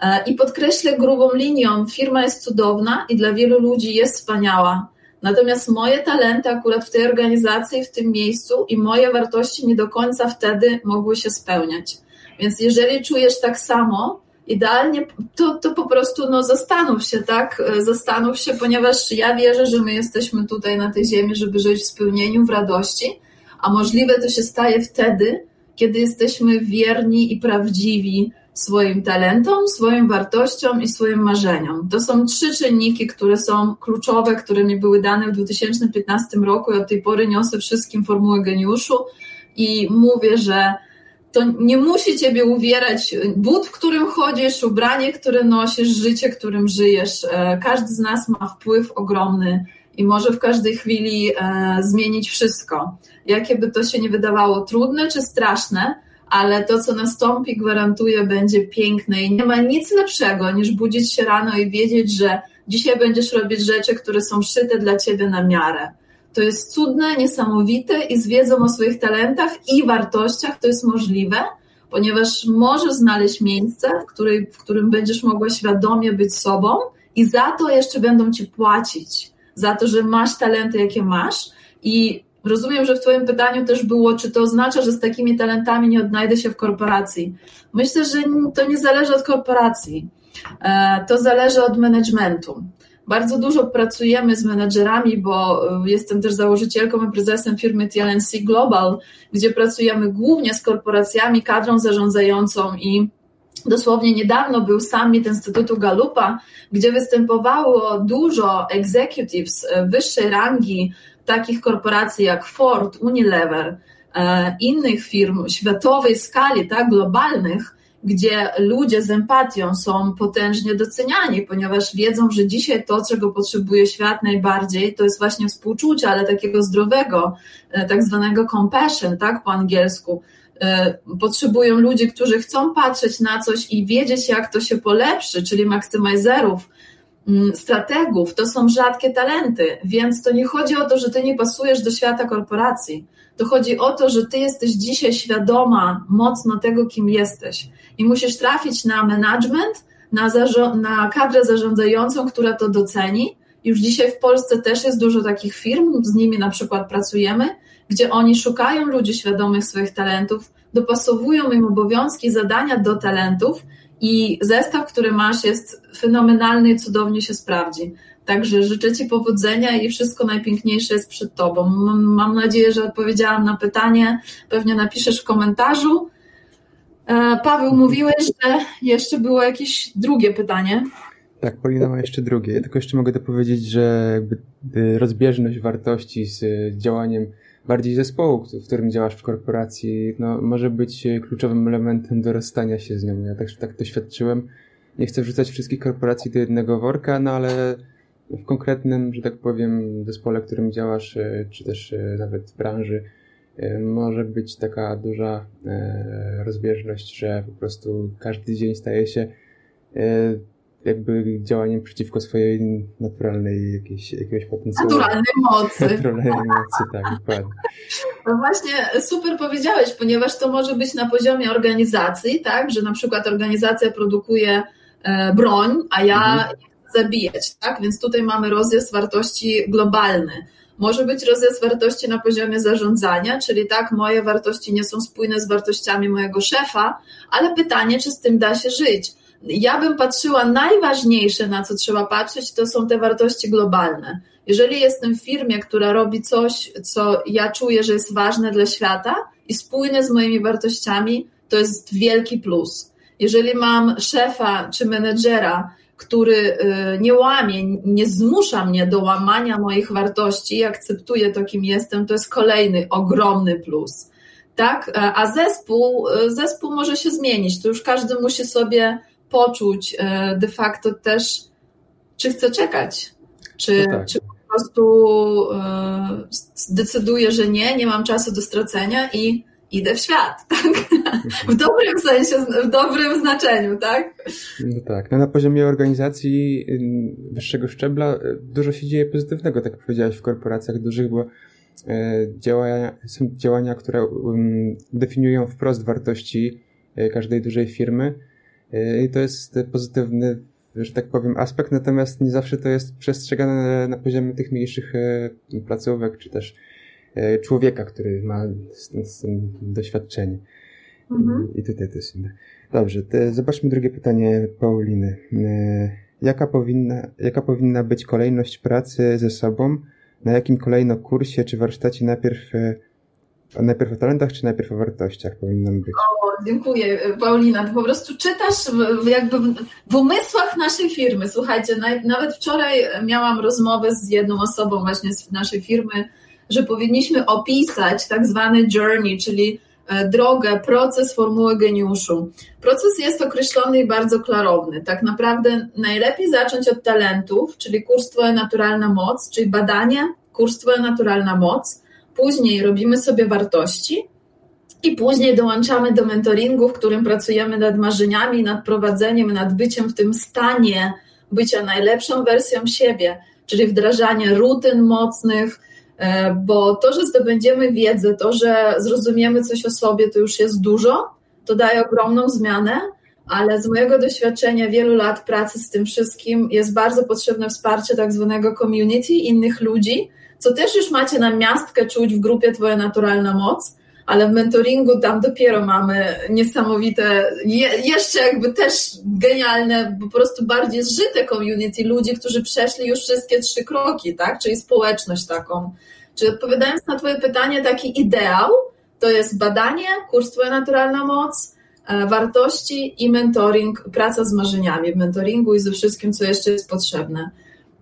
E, I podkreślę grubą linią, firma jest cudowna i dla wielu ludzi jest wspaniała. Natomiast moje talenty akurat w tej organizacji, w tym miejscu i moje wartości nie do końca wtedy mogły się spełniać. Więc jeżeli czujesz tak samo, idealnie, to, to po prostu no, zastanów się, tak? E, zastanów się, ponieważ ja wierzę, że my jesteśmy tutaj na tej ziemi, żeby żyć w spełnieniu, w radości, a możliwe to się staje wtedy, kiedy jesteśmy wierni i prawdziwi swoim talentom, swoim wartościom i swoim marzeniom. To są trzy czynniki, które są kluczowe, które mi były dane w 2015 roku i od tej pory niosę wszystkim formułę geniuszu i mówię, że to nie musi ciebie uwierać but, w którym chodzisz, ubranie, które nosisz, życie, którym żyjesz. E, każdy z nas ma wpływ ogromny i może w każdej chwili e, zmienić wszystko. Jakie by to się nie wydawało trudne czy straszne, ale to, co nastąpi, gwarantuję, będzie piękne i nie ma nic lepszego niż budzić się rano i wiedzieć, że dzisiaj będziesz robić rzeczy, które są szyte dla ciebie na miarę. To jest cudne, niesamowite i z wiedzą o swoich talentach i wartościach to jest możliwe, ponieważ możesz znaleźć miejsce, w, której, w którym będziesz mogła świadomie być sobą i za to jeszcze będą ci płacić. Za to, że masz talenty, jakie masz i Rozumiem, że w Twoim pytaniu też było, czy to oznacza, że z takimi talentami nie odnajdę się w korporacji. Myślę, że to nie zależy od korporacji. E, to zależy od managementu. Bardzo dużo pracujemy z menedżerami, bo e, jestem też założycielką i prezesem firmy TLNC Global, gdzie pracujemy głównie z korporacjami, kadrą zarządzającą i Dosłownie niedawno był summit Instytutu Galupa, gdzie występowało dużo executives e, wyższej rangi, takich korporacji jak Ford, Unilever, e, innych firm światowej skali, tak, globalnych, gdzie ludzie z empatią są potężnie doceniani, ponieważ wiedzą, że dzisiaj to, czego potrzebuje świat najbardziej, to jest właśnie współczucie, ale takiego zdrowego, e, tak zwanego compassion, tak po angielsku. E, potrzebują ludzi, którzy chcą patrzeć na coś i wiedzieć, jak to się polepszy, czyli maksymizerów, Mm, strategów to są rzadkie talenty, więc to nie chodzi o to, że ty nie pasujesz do świata korporacji. To chodzi o to, że ty jesteś dzisiaj świadoma mocno tego, kim jesteś i musisz trafić na management, na, na kadrę zarządzającą, która to doceni. Już dzisiaj w Polsce też jest dużo takich firm, z nimi na przykład pracujemy, gdzie oni szukają ludzi świadomych swoich talentów, dopasowują im obowiązki, zadania do talentów i zestaw, który masz, jest fenomenalny i cudownie się sprawdzi. Także życzę Ci powodzenia i wszystko najpiękniejsze jest przed Tobą. Mam nadzieję, że odpowiedziałam na pytanie. Pewnie napiszesz w komentarzu. E, Paweł, mówiłeś, że jeszcze było jakieś drugie pytanie. Tak, Polina ma jeszcze drugie. Ja tylko jeszcze mogę dopowiedzieć, że y, rozbieżność wartości z działaniem bardziej zespołu, w którym działasz w korporacji, no, może być kluczowym elementem do rozstania się z nią. Ja też tak doświadczyłem. Nie chcę wrzucać wszystkich korporacji do jednego worka, no ale w konkretnym, że tak powiem, zespole, w którym działasz, e, czy też e, nawet branży, e, może być taka duża rozbieżność, że po prostu każdy dzień staje się jakby działaniem przeciwko swojej naturalnej jakiejś, jakiegoś potencjału. Naturalnej mocy. Naturalnej mocy, tak, dokładnie. No właśnie, super powiedziałeś, ponieważ to może być na poziomie organizacji, tak, że na przykład organizacja produkuje broń, a ja mhm zabijać, tak? Więc tutaj mamy rozjazd wartości globalny. Może być rozjazd wartości na poziomie zarządzania, czyli tak, moje wartości nie są spójne z wartościami mojego szefa, ale pytanie, czy z tym da się żyć. Ja bym patrzyła, najważniejsze, na co trzeba patrzeć, to są te wartości globalne. Jeżeli jestem w firmie, która robi coś, co ja czuję, że jest ważne dla świata i spójne z moimi wartościami, to jest wielki plus. Jeżeli mam szefa czy menedżera, który y, nie łamie, nie zmusza mnie do łamania moich wartości i akceptuje to, kim jestem, to jest kolejny ogromny plus. Tak? A zespół, y, zespół może się zmienić. To już każdy musi sobie poczuć y, de facto też, czy chce czekać, czy, no tak. czy po prostu zdecyduje, że nie, nie mam czasu do stracenia i idę w świat, tak? W dobrym sensie, w dobrym znaczeniu, tak? No tak. No na poziomie organizacji wyższego szczebla e, dużo się dzieje pozytywnego, tak jak powiedziałeś, w korporacjach dużych, bo e, działania, są działania, które definiują wprost wartości e, każdej dużej firmy i to jest pozytywny, że tak powiem, aspekt, natomiast nie zawsze to jest przestrzegane na poziomie tych mniejszych placówek, czy też E, człowieka, który ma z, tym doświadczenie. Mhm. I tutaj to jest inne. Dobrze, zobaczmy drugie pytanie Pauliny. E, jaka powinna, jaka powinna być kolejność pracy ze sobą? Na jakim kolejno kursie czy warsztacie najpierw najpierw o talentach, czy najpierw o wartościach powinnam być? O, dziękuję, Paulina. Ty po prostu czytasz w, jakby w, w umysłach naszej firmy. Słuchajcie, nawet wczoraj miałam rozmowę z jedną osobą właśnie z naszej firmy, że powinniśmy opisać tak zwany journey, czyli e, drogę, proces formuły geniuszu. Proces jest określony i bardzo klarowny. Tak naprawdę najlepiej zacząć od talentów, czyli kurs Twoja naturalna moc, czyli badanie, kurs Twoja naturalna moc. Później robimy sobie wartości i później dołączamy do mentoringu, w którym pracujemy nad marzeniami, nad prowadzeniem, nad byciem w tym stanie bycia najlepszą wersją siebie, czyli wdrażanie rutyn mocnych, E, bo to, że zdobędziemy wiedzę, to, że zrozumiemy coś o sobie, to już jest dużo, to daje ogromną zmianę, ale z mojego doświadczenia wielu lat pracy z tym wszystkim jest bardzo potrzebne wsparcie tak zwanego community, innych ludzi, co też już macie na miastkę czuć w grupie Twoja Naturalna Moc, ale w mentoringu tam dopiero mamy niesamowite, je, jeszcze jakby też genialne, po prostu bardziej zżyte community ludzi, którzy przeszli już wszystkie trzy kroki, tak? Czyli społeczność taką. Czyli odpowiadając na Twoje pytanie, taki ideał to jest badanie, kurs Twoja Naturalna Moc, e, wartości i mentoring, praca z marzeniami w mentoringu i ze wszystkim, co jeszcze jest potrzebne.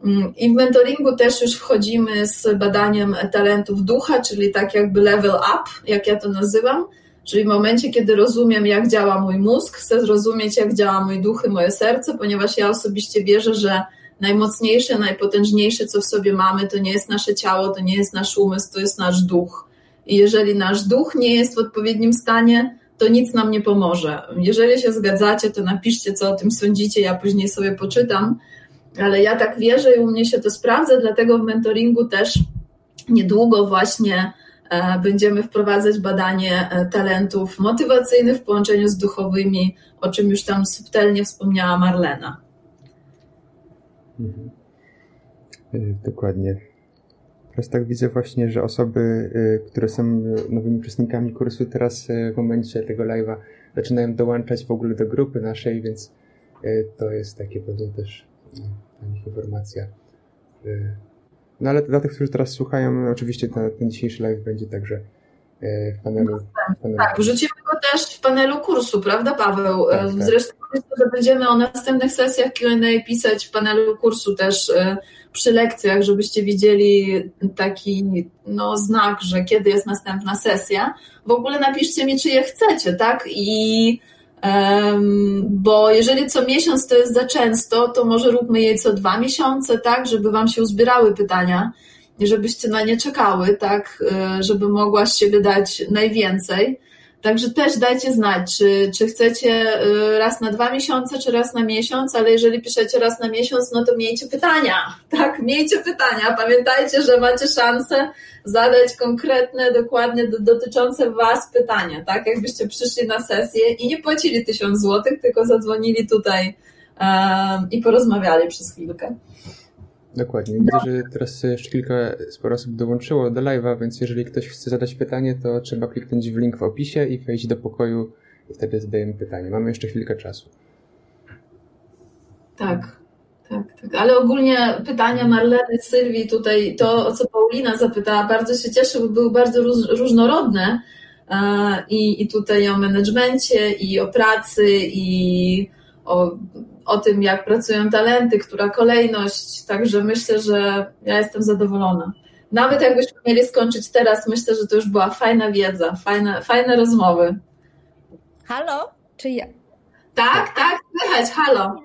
Mm, I w mentoringu też już wchodzimy z badaniem talentów ducha, czyli tak jakby level up, jak ja to nazywam. Czyli w momencie, kiedy rozumiem, jak działa mój mózg, chcę zrozumieć, jak działa mój duch i moje serce, ponieważ ja osobiście wierzę, że najmocniejsze, najpotężniejsze, co w sobie mamy, to nie jest nasze ciało, to nie jest nasz umysł, to jest nasz duch. I jeżeli nasz duch nie jest w odpowiednim stanie, to nic nam nie pomoże. Jeżeli się zgadzacie, to napiszcie, co o tym sądzicie, ja później sobie poczytam ale ja tak wierzę i u mnie się to sprawdza, dlatego w mentoringu też niedługo właśnie e, będziemy wprowadzać badanie e, talentów motywacyjnych w połączeniu z duchowymi, o czym już tam subtelnie wspomniała Marlena. Mhm. E, dokładnie. Teraz tak widzę właśnie, że osoby, które są nowymi uczestnikami kursu, teraz w momencie tego live'a zaczynają dołączać w ogóle do grupy naszej, więc to jest takie pewnie też informacja. Y, no ale dla tych, którzy teraz słuchają, oczywiście ten, ten dzisiejszy live będzie także y, w panelu. W panelu. Tak, wrzucimy go też w panelu kursu, prawda Paweł? Tak, tak. Zresztą myślę, że będziemy o następnych sesjach Q&A pisać w panelu kursu też y, przy lekcjach, żebyście widzieli taki no, znak, że kiedy jest następna sesja. W ogóle napiszcie mi, czy je chcecie, tak? I bo jeżeli co miesiąc to jest za często, to może róbmy je co dwa miesiące, tak, żeby Wam się uzbierały pytania żebyście na nie czekały, tak, e, żeby mogła z siebie dać najwięcej. Także też dajcie znać, czy, czy chcecie e, raz na dwa miesiące, czy raz na miesiąc, ale jeżeli piszecie raz na miesiąc, no to miejcie pytania, tak, miejcie pytania. Pamiętajcie, że macie szansę zadać konkretne, dokładnie dotyczące Was pytania, tak, jakbyście przyszli na sesję i nie płacili tysiąc złotych, tylko zadzwonili tutaj um, i porozmawiali przez chwilkę. Dokładnie. Widzę, no. że teraz jeszcze kilka sporo osób dołączyło do live'a, więc jeżeli ktoś chce zadać pytanie, to trzeba kliknąć w link w opisie i wejść do pokoju i wtedy zadajemy pytanie. Mamy jeszcze chwilkę czasu. Tak, tak, tak. Ale ogólnie pytania Marleny, Sylwii tutaj, to o co Paulina zapytała, bardzo się cieszę, bo były bardzo różnorodne e, i, i tutaj o menedżmencie, i o pracy, i o o tym, jak pracują talenty, która kolejność, także myślę, że ja jestem zadowolona. Nawet jakbyśmy mieli skończyć teraz, myślę, że to już była fajna wiedza, fajne, fajne rozmowy. Halo? Czy ja? Tak, tak, słychać, halo.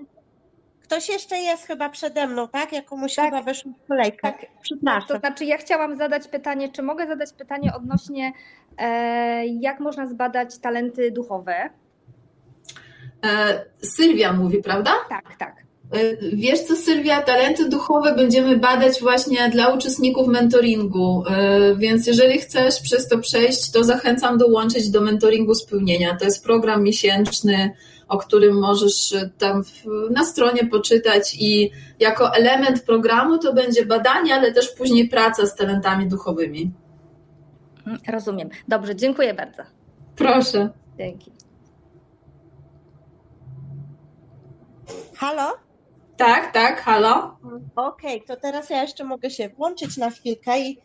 Ktoś jeszcze jest chyba przede mną, tak? Ja komuś tak. chyba weszło w kolejkę. Tak. Przepraszam. To znaczy ja chciałam zadać pytanie, czy mogę zadać pytanie odnośnie e, jak można zbadać talenty duchowe? E, Sylwia mówi, prawda? Tak, tak. E, wiesz co, Sylwia, talenty duchowe będziemy badać właśnie dla uczestników mentoringu, e, więc jeżeli chcesz przez to przejść, to zachęcam dołączyć do mentoringu spełnienia. To jest program miesięczny, o którym możesz tam na stronie poczytać i jako element programu to będzie badanie, ale też później praca z talentami duchowymi. Rozumiem. Dobrze, dziękuję bardzo. Proszę. Dzięki. Halo? Tak, tak, halo. Okej, okay, to teraz ja jeszcze mogę się włączyć na chwilkę i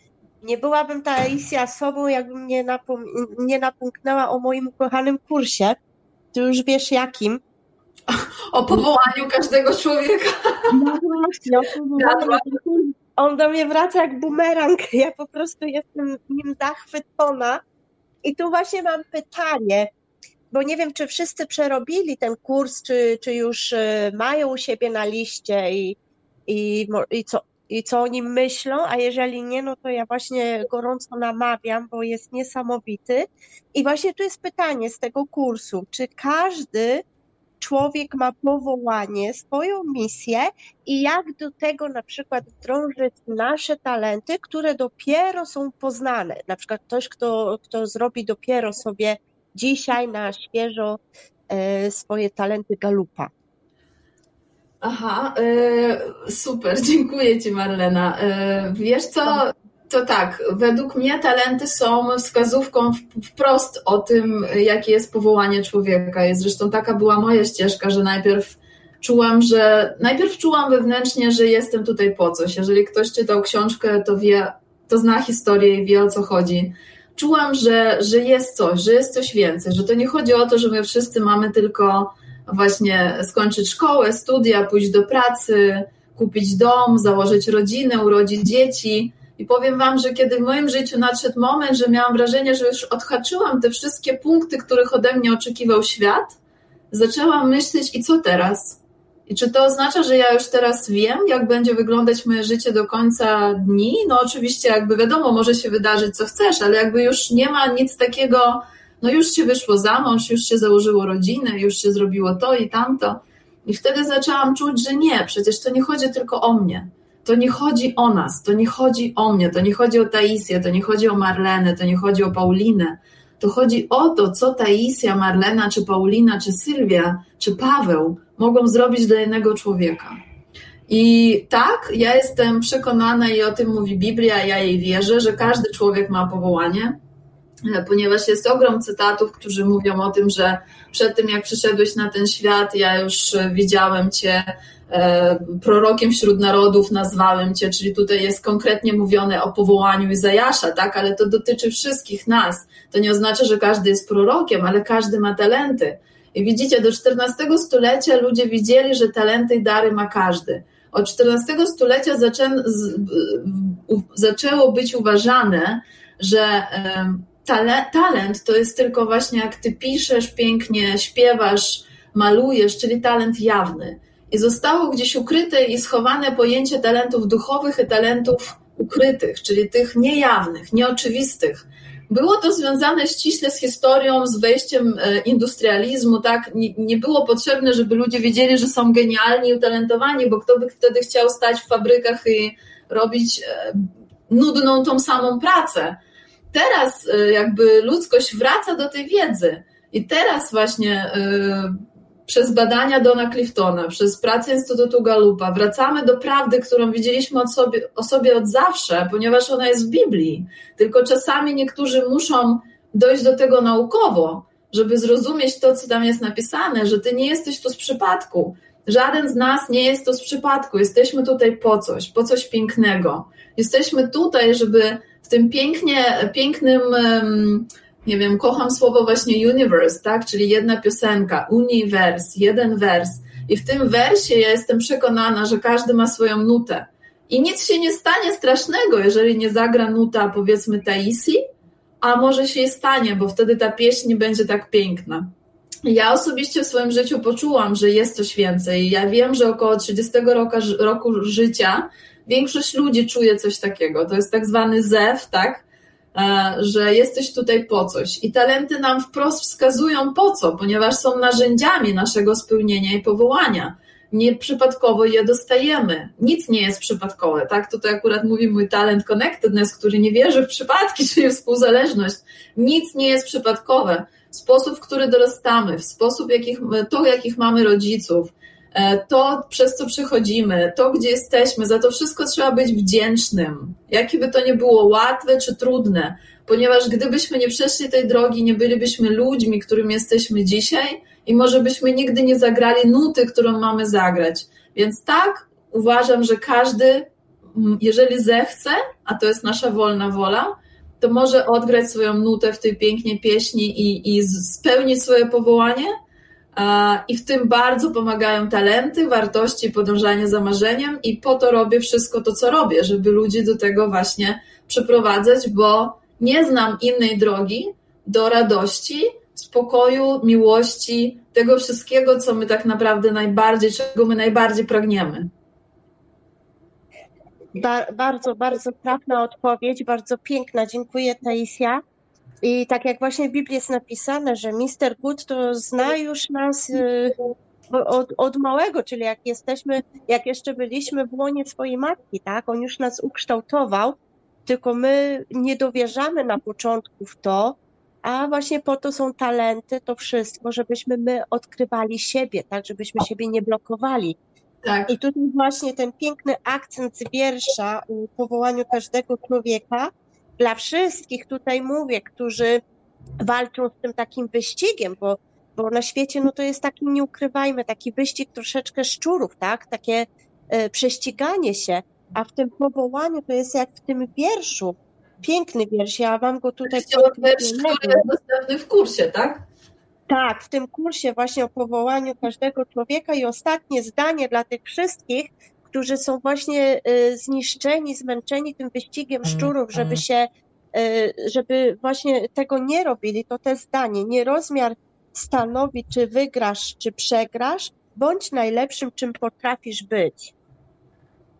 nie byłabym ta Alicja sobą, jakbym nie, napom- nie napomknęła o moim ukochanym kursie. Ty już wiesz jakim. O powołaniu każdego człowieka. No właśnie, On do mnie wraca jak bumerang. Ja po prostu jestem nim zachwycona. I tu właśnie mam pytanie bo nie wiem, czy wszyscy przerobili ten kurs, czy, czy już y, mają u siebie na liście i, i, i, co, i co o nim myślą, a jeżeli nie, no to ja właśnie gorąco namawiam, bo jest niesamowity. I właśnie tu jest pytanie z tego kursu, czy każdy człowiek ma powołanie, swoją misję i jak do tego na przykład wdrążyć nasze talenty, które dopiero są poznane. Na przykład ktoś, kto, kto zrobi dopiero sobie dzisiaj na świeżo e, swoje talenty galupa. Aha, e, super, dziękuję Ci Marlena. E, wiesz co, to tak, według mnie talenty są wskazówką wprost o tym, jakie jest powołanie człowieka. Zresztą taka była moja ścieżka, że najpierw czułam, że najpierw czułam wewnętrznie, że jestem tutaj po coś. Jeżeli ktoś czytał książkę, to wie, to zna historię i wie o co chodzi czułam, że, że jest coś, że jest coś więcej, że to nie chodzi o to, że my wszyscy mamy tylko właśnie skończyć szkołę, studia, pójść do pracy, kupić dom, założyć rodzinę, urodzić dzieci. I powiem Wam, że kiedy w moim życiu nadszedł moment, że miałam wrażenie, że już odhaczyłam te wszystkie punkty, których ode mnie oczekiwał świat, zaczęłam myśleć, i co teraz? I czy to oznacza, że ja już teraz wiem, jak będzie wyglądać moje życie do końca dni? No oczywiście, jakby wiadomo, może się wydarzyć, co chcesz, ale jakby już nie ma nic takiego, no już się wyszło za mąż, już się założyło rodzinę, już się zrobiło to i tamto. I wtedy zaczęłam czuć, że nie, przecież to nie chodzi tylko o mnie. To nie chodzi o nas, to nie chodzi o mnie, to nie chodzi o Taisję, to nie chodzi o Marlenę, to nie chodzi o Paulinę. To chodzi o to, co Taisja, Marlena, czy Paulina, czy Sylwia, czy Paweł mogą zrobić dla innego człowieka. I tak, ja jestem przekonana i o tym mówi Biblia, ja jej wierzę, że każdy człowiek ma powołanie, ponieważ jest ogrom cytatów, którzy mówią o tym, że przed tym jak przyszedłeś na ten świat, ja już widziałem Cię e, prorokiem wśród narodów, nazwałem Cię, czyli tutaj jest konkretnie mówione o powołaniu Izajasza, tak, ale to dotyczy wszystkich nas. To nie oznacza, że każdy jest prorokiem, ale każdy ma talenty. I widzicie, do XIV stulecia ludzie widzieli, że talenty i dary ma każdy. Od XIV stulecia zaczę, zaczęło być uważane, że tale, talent to jest tylko właśnie jak ty piszesz pięknie, śpiewasz, malujesz, czyli talent jawny. I zostało gdzieś ukryte i schowane pojęcie talentów duchowych i talentów ukrytych, czyli tych niejawnych, nieoczywistych. Było to związane ściśle z historią, z wejściem e, industrializmu, tak? Nie, nie, było potrzebne, żeby ludzie wiedzieli, że są genialni i utalentowani, bo kto by wtedy chciał stać w fabrykach i robić e, nudną tą samą pracę. Teraz e, jakby ludzkość wraca do tej wiedzy i teraz właśnie przez badania Dona Cliftona, przez pracę Instytutu Galupa wracamy do prawdy, którą widzieliśmy od sobie, o sobie od zawsze, ponieważ ona jest w Biblii. Tylko czasami niektórzy muszą dojść do tego naukowo, żeby zrozumieć to, co tam jest napisane, że ty nie jesteś tu z przypadku. Żaden z nas nie jest tu z przypadku. Jesteśmy tutaj po coś, po coś pięknego. Jesteśmy tutaj, żeby w tym pięknie, pięknym nie wiem, kocham słowo właśnie universe, tak? Czyli jedna piosenka, univers, jeden wers. I w tym wersie ja jestem przekonana, że każdy ma swoją nutę. I nic się nie stanie strasznego, jeżeli nie zagra nuta, powiedzmy, Taisi, a może się stanie, bo wtedy ta pieśń będzie tak piękna. Ja osobiście w swoim życiu poczułam, że jest coś więcej. Ja wiem, że około 30 roku, roku życia większość ludzi czuje coś takiego. To jest tak zwany zew, tak? E, że jesteś tutaj po coś. I talenty nam wprost wskazują po co, ponieważ są narzędziami naszego spełnienia i powołania. Nieprzypadkowo je dostajemy. Nic nie jest przypadkowe, tak? Tutaj akurat mówi mój talent connectedness, który nie wierzy w przypadki, czyli współzależność. Nic nie jest przypadkowe. Sposób, w który dorastamy, w sposób, jakich, to, jakich mamy rodziców, to przez co przechodzimy, to gdzie jesteśmy, za to wszystko trzeba być wdzięcznym. Jakie by to nie było łatwe czy trudne, ponieważ gdybyśmy nie przeszli tej drogi, nie bylibyśmy ludźmi, którym jesteśmy dzisiaj i może byśmy nigdy nie zagrali nuty, którą mamy zagrać. Więc tak, uważam, że każdy, jeżeli zechce, a to jest nasza wolna wola, to może odgrać swoją nutę w tej pięknej pieśni i, i spełnić swoje powołanie i w tym bardzo pomagają talenty, wartości, podążanie za marzeniem, i po to robię wszystko to, co robię, żeby ludzi do tego właśnie przyprowadzać, bo nie znam innej drogi do radości, spokoju, miłości, tego wszystkiego, co my tak naprawdę najbardziej, czego my najbardziej pragniemy. bardzo, bardzo trafna odpowiedź, bardzo piękna. Dziękuję, Taisia. I tak jak właśnie w Biblii jest napisane, że Mister Good to zna już nas y, od, od małego, czyli jak jesteśmy, jak jeszcze byliśmy w łonie swojej matki, tak? On już nas ukształtował, tylko my nie dowierzamy na początku w to, a właśnie po to są talenty, to wszystko, żebyśmy my odkrywali siebie, tak? Żebyśmy siebie nie blokowali. Tak. I tutaj właśnie ten piękny akcent z wiersza o powołaniu każdego człowieka, dla wszystkich tutaj mówię, którzy walczą z tym takim wyścigiem, bo, bo na świecie no to jest taki, nie ukrywajmy, taki wyścig troszeczkę szczurów, tak? Takie e, prześciganie się, a w tym powołaniu to jest jak w tym wierszu, piękny wiersz, ja mam go tutaj... Wiersz, który jest dostępny w kursie, tak? Tak, w tym kursie właśnie o powołaniu każdego człowieka i ostatnie zdanie dla tych wszystkich, którzy są właśnie y, zniszczeni, zmęczeni tym wyścigiem mm, szczurów, żeby mm. się, y, żeby właśnie tego nie robili, to te zdanie, nie rozmiar stanowi, czy wygrasz, czy przegrasz, bądź najlepszym, czym potrafisz być.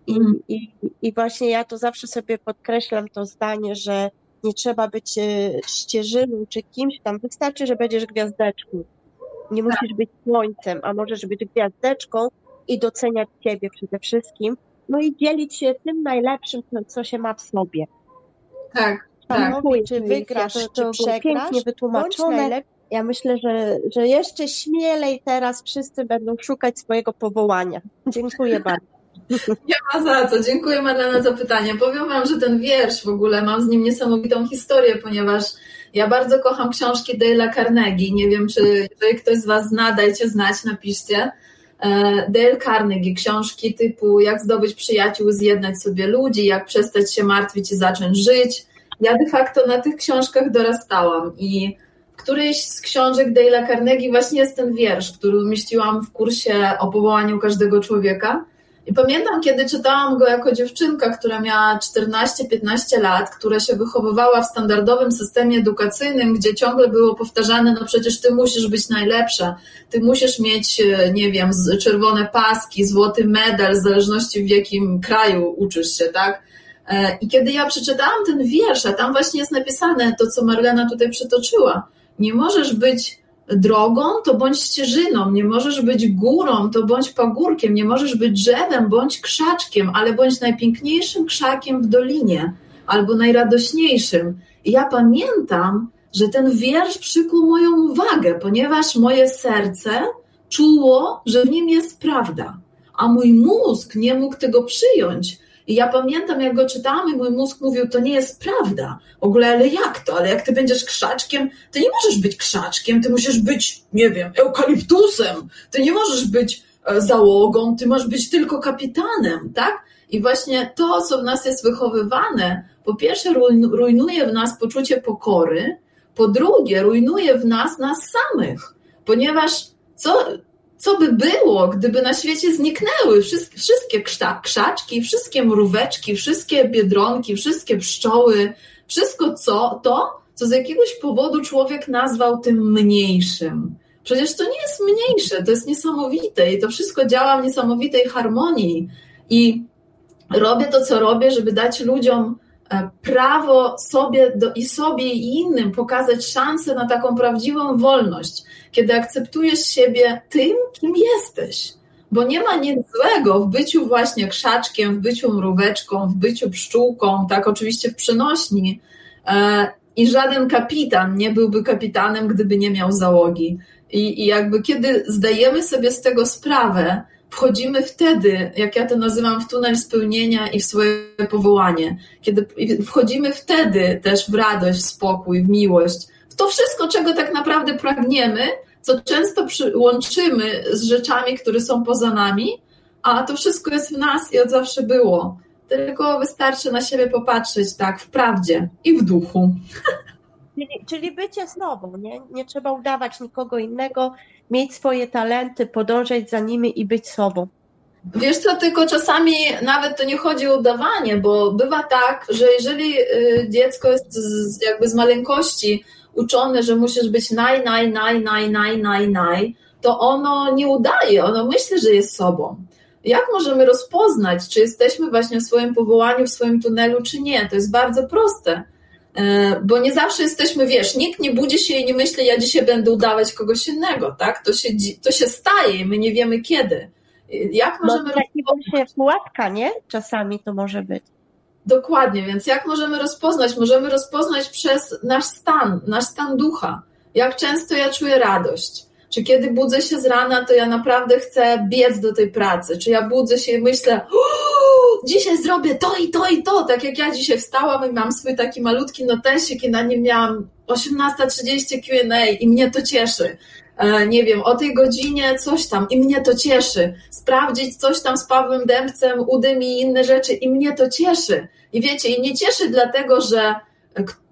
I, mm. i, I właśnie ja to zawsze sobie podkreślam to zdanie, że nie trzeba być y, ścieżyną czy kimś tam, wystarczy, że będziesz gwiazdeczką. Nie musisz tak. być słońcem, a możesz być gwiazdeczką, i doceniać siebie przede wszystkim, no i dzielić się tym najlepszym, co się ma w sobie. Tak, tak. Czy wygrasz, to, to czy przegrasz, pięknie wytłumaczone. Ja myślę, że, że jeszcze śmielej teraz wszyscy będą szukać swojego powołania. Dziękuję bardzo. Nie ma za co. Dziękuję Marlena za pytanie. Powiem Wam, że ten wiersz w ogóle mam z nim niesamowitą historię, ponieważ ja bardzo kocham książki Dale'a Carnegie. Nie wiem, czy jeżeli ktoś z Was zna, dajcie znać, napiszcie. E, Dale Carnegie, książki typu Jak zdobyć przyjaciół, zjednać sobie ludzi, jak przestać się martwić i zacząć żyć. Ja de facto na tych książkach dorastałam i w którejś z książek Dale'a Carnegie właśnie jest ten wiersz, który umieściłam w kursie o powołaniu każdego człowieka. I pamiętam, kiedy czytałam go jako dziewczynka, która miała 14-15 lat, która się wychowywała w standardowym systemie edukacyjnym, gdzie ciągle było powtarzane, no przecież ty musisz być najlepsza, ty musisz mieć, e, nie wiem, czerwone paski, złoty medal, w zależności w jakim kraju uczysz się, tak? E, I kiedy ja przeczytałam ten wiersz, a tam właśnie jest napisane to, co Marlena tutaj przytoczyła, nie możesz być drogą, to bądź ścieżyną, nie możesz być górą, to bądź pagórkiem, nie możesz być drzewem, bądź krzaczkiem, ale bądź najpiękniejszym krzakiem w dolinie, albo najradośniejszym. I ja pamiętam, że ten wiersz przykuł moją uwagę, ponieważ moje serce czuło, że w nim jest prawda, a mój mózg nie mógł tego przyjąć. I ja pamiętam, jak go czytałam i mój mózg mówił, to nie jest prawda. W ogóle, ale jak to? Ale jak ty będziesz krzaczkiem, to nie możesz być krzaczkiem, ty musisz być, nie wiem, eukaliptusem, ty nie możesz być e, załogą, ty masz być tylko kapitanem, tak? I właśnie to, co w nas jest wychowywane, po pierwsze rujnuje w nas poczucie pokory, po drugie rujnuje w nas nas samych, ponieważ co, co by było, gdyby na świecie zniknęły wszystkie, krzaczki, wszystkie mróweczki, wszystkie biedronki, wszystkie pszczoły, wszystko co, to, co z jakiegoś powodu człowiek nazwał tym mniejszym. Przecież to nie jest mniejsze, to jest niesamowite i to wszystko działa w niesamowitej harmonii. I robię to, co robię, żeby dać ludziom prawo sobie do, i sobie i innym pokazać szansę na taką prawdziwą wolność, kiedy akceptujesz siebie tym, kim jesteś. Bo nie ma nic złego w byciu właśnie krzaczkiem, w byciu mróweczką, w byciu pszczółką, tak oczywiście w przenośni. E, I żaden kapitan nie byłby kapitanem, gdyby nie miał załogi. I, I jakby kiedy zdajemy sobie z tego sprawę, wchodzimy wtedy, jak ja to nazywam, w tunel spełnienia i w swoje powołanie. Kiedy wchodzimy wtedy też w radość, w spokój, w miłość, w to wszystko, czego tak naprawdę pragniemy, co często łączymy z rzeczami, które są poza nami, a to wszystko jest w nas i od zawsze było. Tylko wystarczy na siebie popatrzeć tak w prawdzie i w duchu. Czyli, czyli bycie sobą, nie? nie trzeba udawać nikogo innego, mieć swoje talenty, podążać za nimi i być sobą. Wiesz co, tylko czasami nawet to nie chodzi o udawanie, bo bywa tak, że jeżeli y, dziecko jest z, jakby z maleńkości uczone, że musisz być naj, naj, naj, naj, naj, naj, naj, to ono nie udaje, ono myśli, że jest sobą. Jak możemy rozpoznać, czy jesteśmy właśnie w swoim powołaniu, w swoim tunelu, czy nie? To jest bardzo proste bo nie zawsze jesteśmy, wiesz, nikt nie budzi się i nie myśli, ja dzisiaj będę udawać kogoś innego, tak? To się, to się staje i my nie wiemy kiedy. Jak możemy... No, właśnie pułapka, nie? Czasami to może być. Dokładnie, więc jak możemy rozpoznać? Możemy rozpoznać przez nasz stan, nasz stan ducha. Jak często ja czuję radość? Czy kiedy budzę się z rana, to ja naprawdę chcę biec do tej pracy? Czy ja budzę się i myślę, dzisiaj zrobię to i to i to, tak jak ja dzisiaj wstałam i mam swój taki malutki notesik i na nim miałam 18.30 Q&A i mnie to cieszy. E, nie wiem, o tej godzinie coś tam i mnie to cieszy. Sprawdzić coś tam z Pawłem Dębcem, udym i inne rzeczy i mnie to cieszy. I wiecie, i nie cieszy dlatego, że,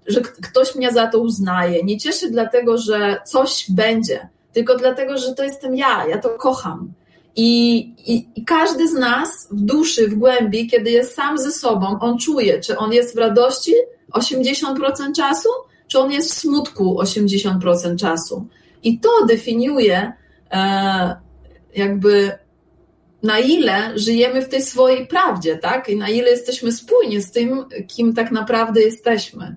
że ktoś mnie za to uznaje. Nie cieszy dlatego, że coś będzie, tylko dlatego, że to jestem ja, ja to kocham. I, i, I, każdy z nas w duszy, w głębi, kiedy jest sam ze sobą, on czuje, czy on jest w radości 80% czasu, czy on jest w smutku 80% czasu. I to definiuje e, jakby na ile żyjemy w tej swojej prawdzie, tak? I na ile jesteśmy spójni z tym, kim tak naprawdę jesteśmy.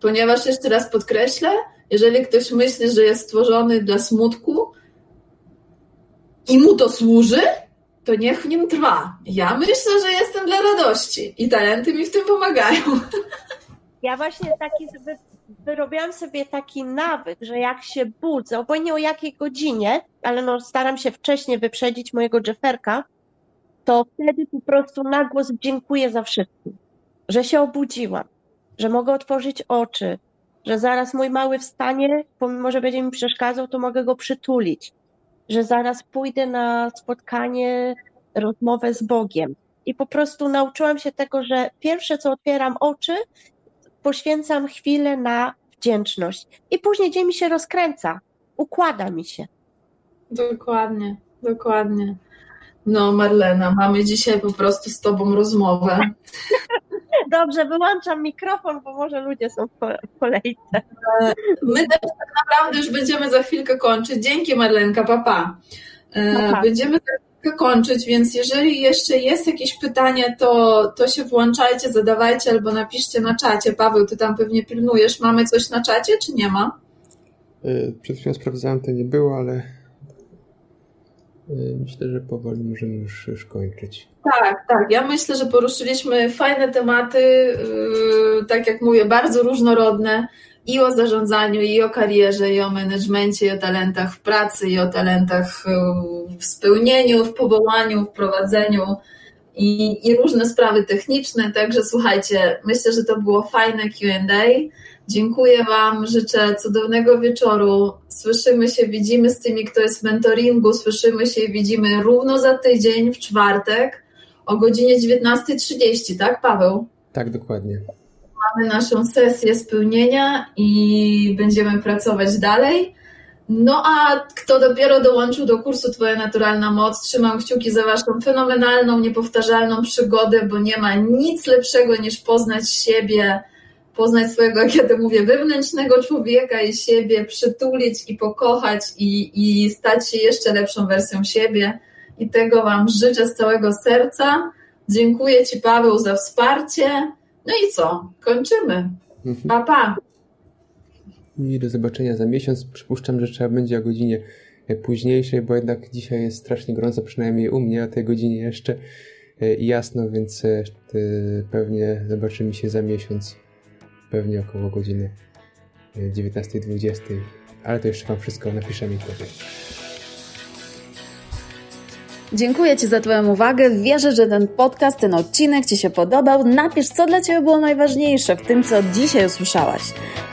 Ponieważ jeszcze raz podkreślę, jeżeli ktoś myśli, że jest stworzony dla smutku, i mu to służy, to niech w nim trwa. Ja myślę, że jestem dla radości i talenty mi w tym pomagają. Ja właśnie taki sobie wyrobiłam sobie taki nawyk, że jak się budzę, obojętnie o jakiej godzinie, ale no staram się wcześniej wyprzedzić mojego Jefferka, to wtedy po prostu na głos dziękuję za wszystko, że się obudziłam, że mogę otworzyć oczy, że zaraz mój mały wstanie, pomimo, że będzie mi przeszkadzał, to mogę go przytulić, że zaraz pójdę na spotkanie, rozmowę z Bogiem. I po prostu nauczyłam się tego, że pierwsze co otwieram oczy, poświęcam chwilę na wdzięczność. I później dzień mi się rozkręca, układa mi się. Dokładnie, dokładnie. No, Marlena, mamy dzisiaj po prostu z Tobą rozmowę. Dobrze, wyłączam mikrofon, bo może ludzie są w kolejce. My też tak naprawdę już będziemy za chwilkę kończyć. Dzięki Marlenka, papa. Pa. Będziemy za chwilkę kończyć, więc jeżeli jeszcze jest jakieś pytanie, to, to się włączajcie, zadawajcie albo napiszcie na czacie. Paweł, ty tam pewnie pilnujesz. Mamy coś na czacie, czy nie ma? Przed chwilą sprawdzałem, to nie było, ale myślę, że powoli możemy już, już kończyć. Tak, tak. Ja myślę, że poruszyliśmy fajne tematy, tak jak mówię, bardzo różnorodne i o zarządzaniu, i o karierze, i o menedżmencie, i o talentach w pracy, i o talentach w spełnieniu, w powołaniu, w prowadzeniu i, i różne sprawy techniczne. Także słuchajcie, myślę, że to było fajne QA. Dziękuję Wam, życzę cudownego wieczoru. Słyszymy się, widzimy z tymi, kto jest w mentoringu, słyszymy się i widzimy równo za tydzień, w czwartek o godzinie 19.30, tak Paweł? Tak, dokładnie. Mamy naszą sesję spełnienia i będziemy pracować dalej. No a kto dopiero dołączył do kursu Twoja Naturalna Moc, trzymam kciuki za Waszą fenomenalną, niepowtarzalną przygodę, bo nie ma nic lepszego niż poznać siebie, poznać swojego, jak ja to mówię, wewnętrznego człowieka i siebie, przytulić i pokochać i, i stać się jeszcze lepszą wersją siebie. I tego Wam życzę z całego serca. Dziękuję Ci, Paweł, za wsparcie. No i co? Kończymy. Pa, pa. I do zobaczenia za miesiąc. Przypuszczam, że trzeba będzie o godzinie późniejszej, bo jednak dzisiaj jest strasznie gorąco, przynajmniej u mnie o tej godzinie jeszcze i jasno, więc pewnie zobaczymy się za miesiąc pewnie około godziny 19.20, ale to jeszcze Wam wszystko napiszemy i powiem. Dziękuję Ci za Twoją uwagę. Wierzę, że ten podcast, ten odcinek Ci się podobał. Napisz, co dla Ciebie było najważniejsze w tym, co dzisiaj usłyszałaś.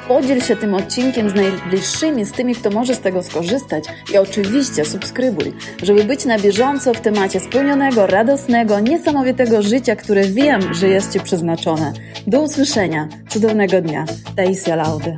Podziel się tym odcinkiem z najbliższymi, z tymi, kto może z tego skorzystać i oczywiście subskrybuj, żeby być na bieżąco w temacie spełnionego, radosnego, niesamowitego życia, które wiem, że jest Ci przeznaczone. Do usłyszenia. Cudownego dnia. Taisia Laudy.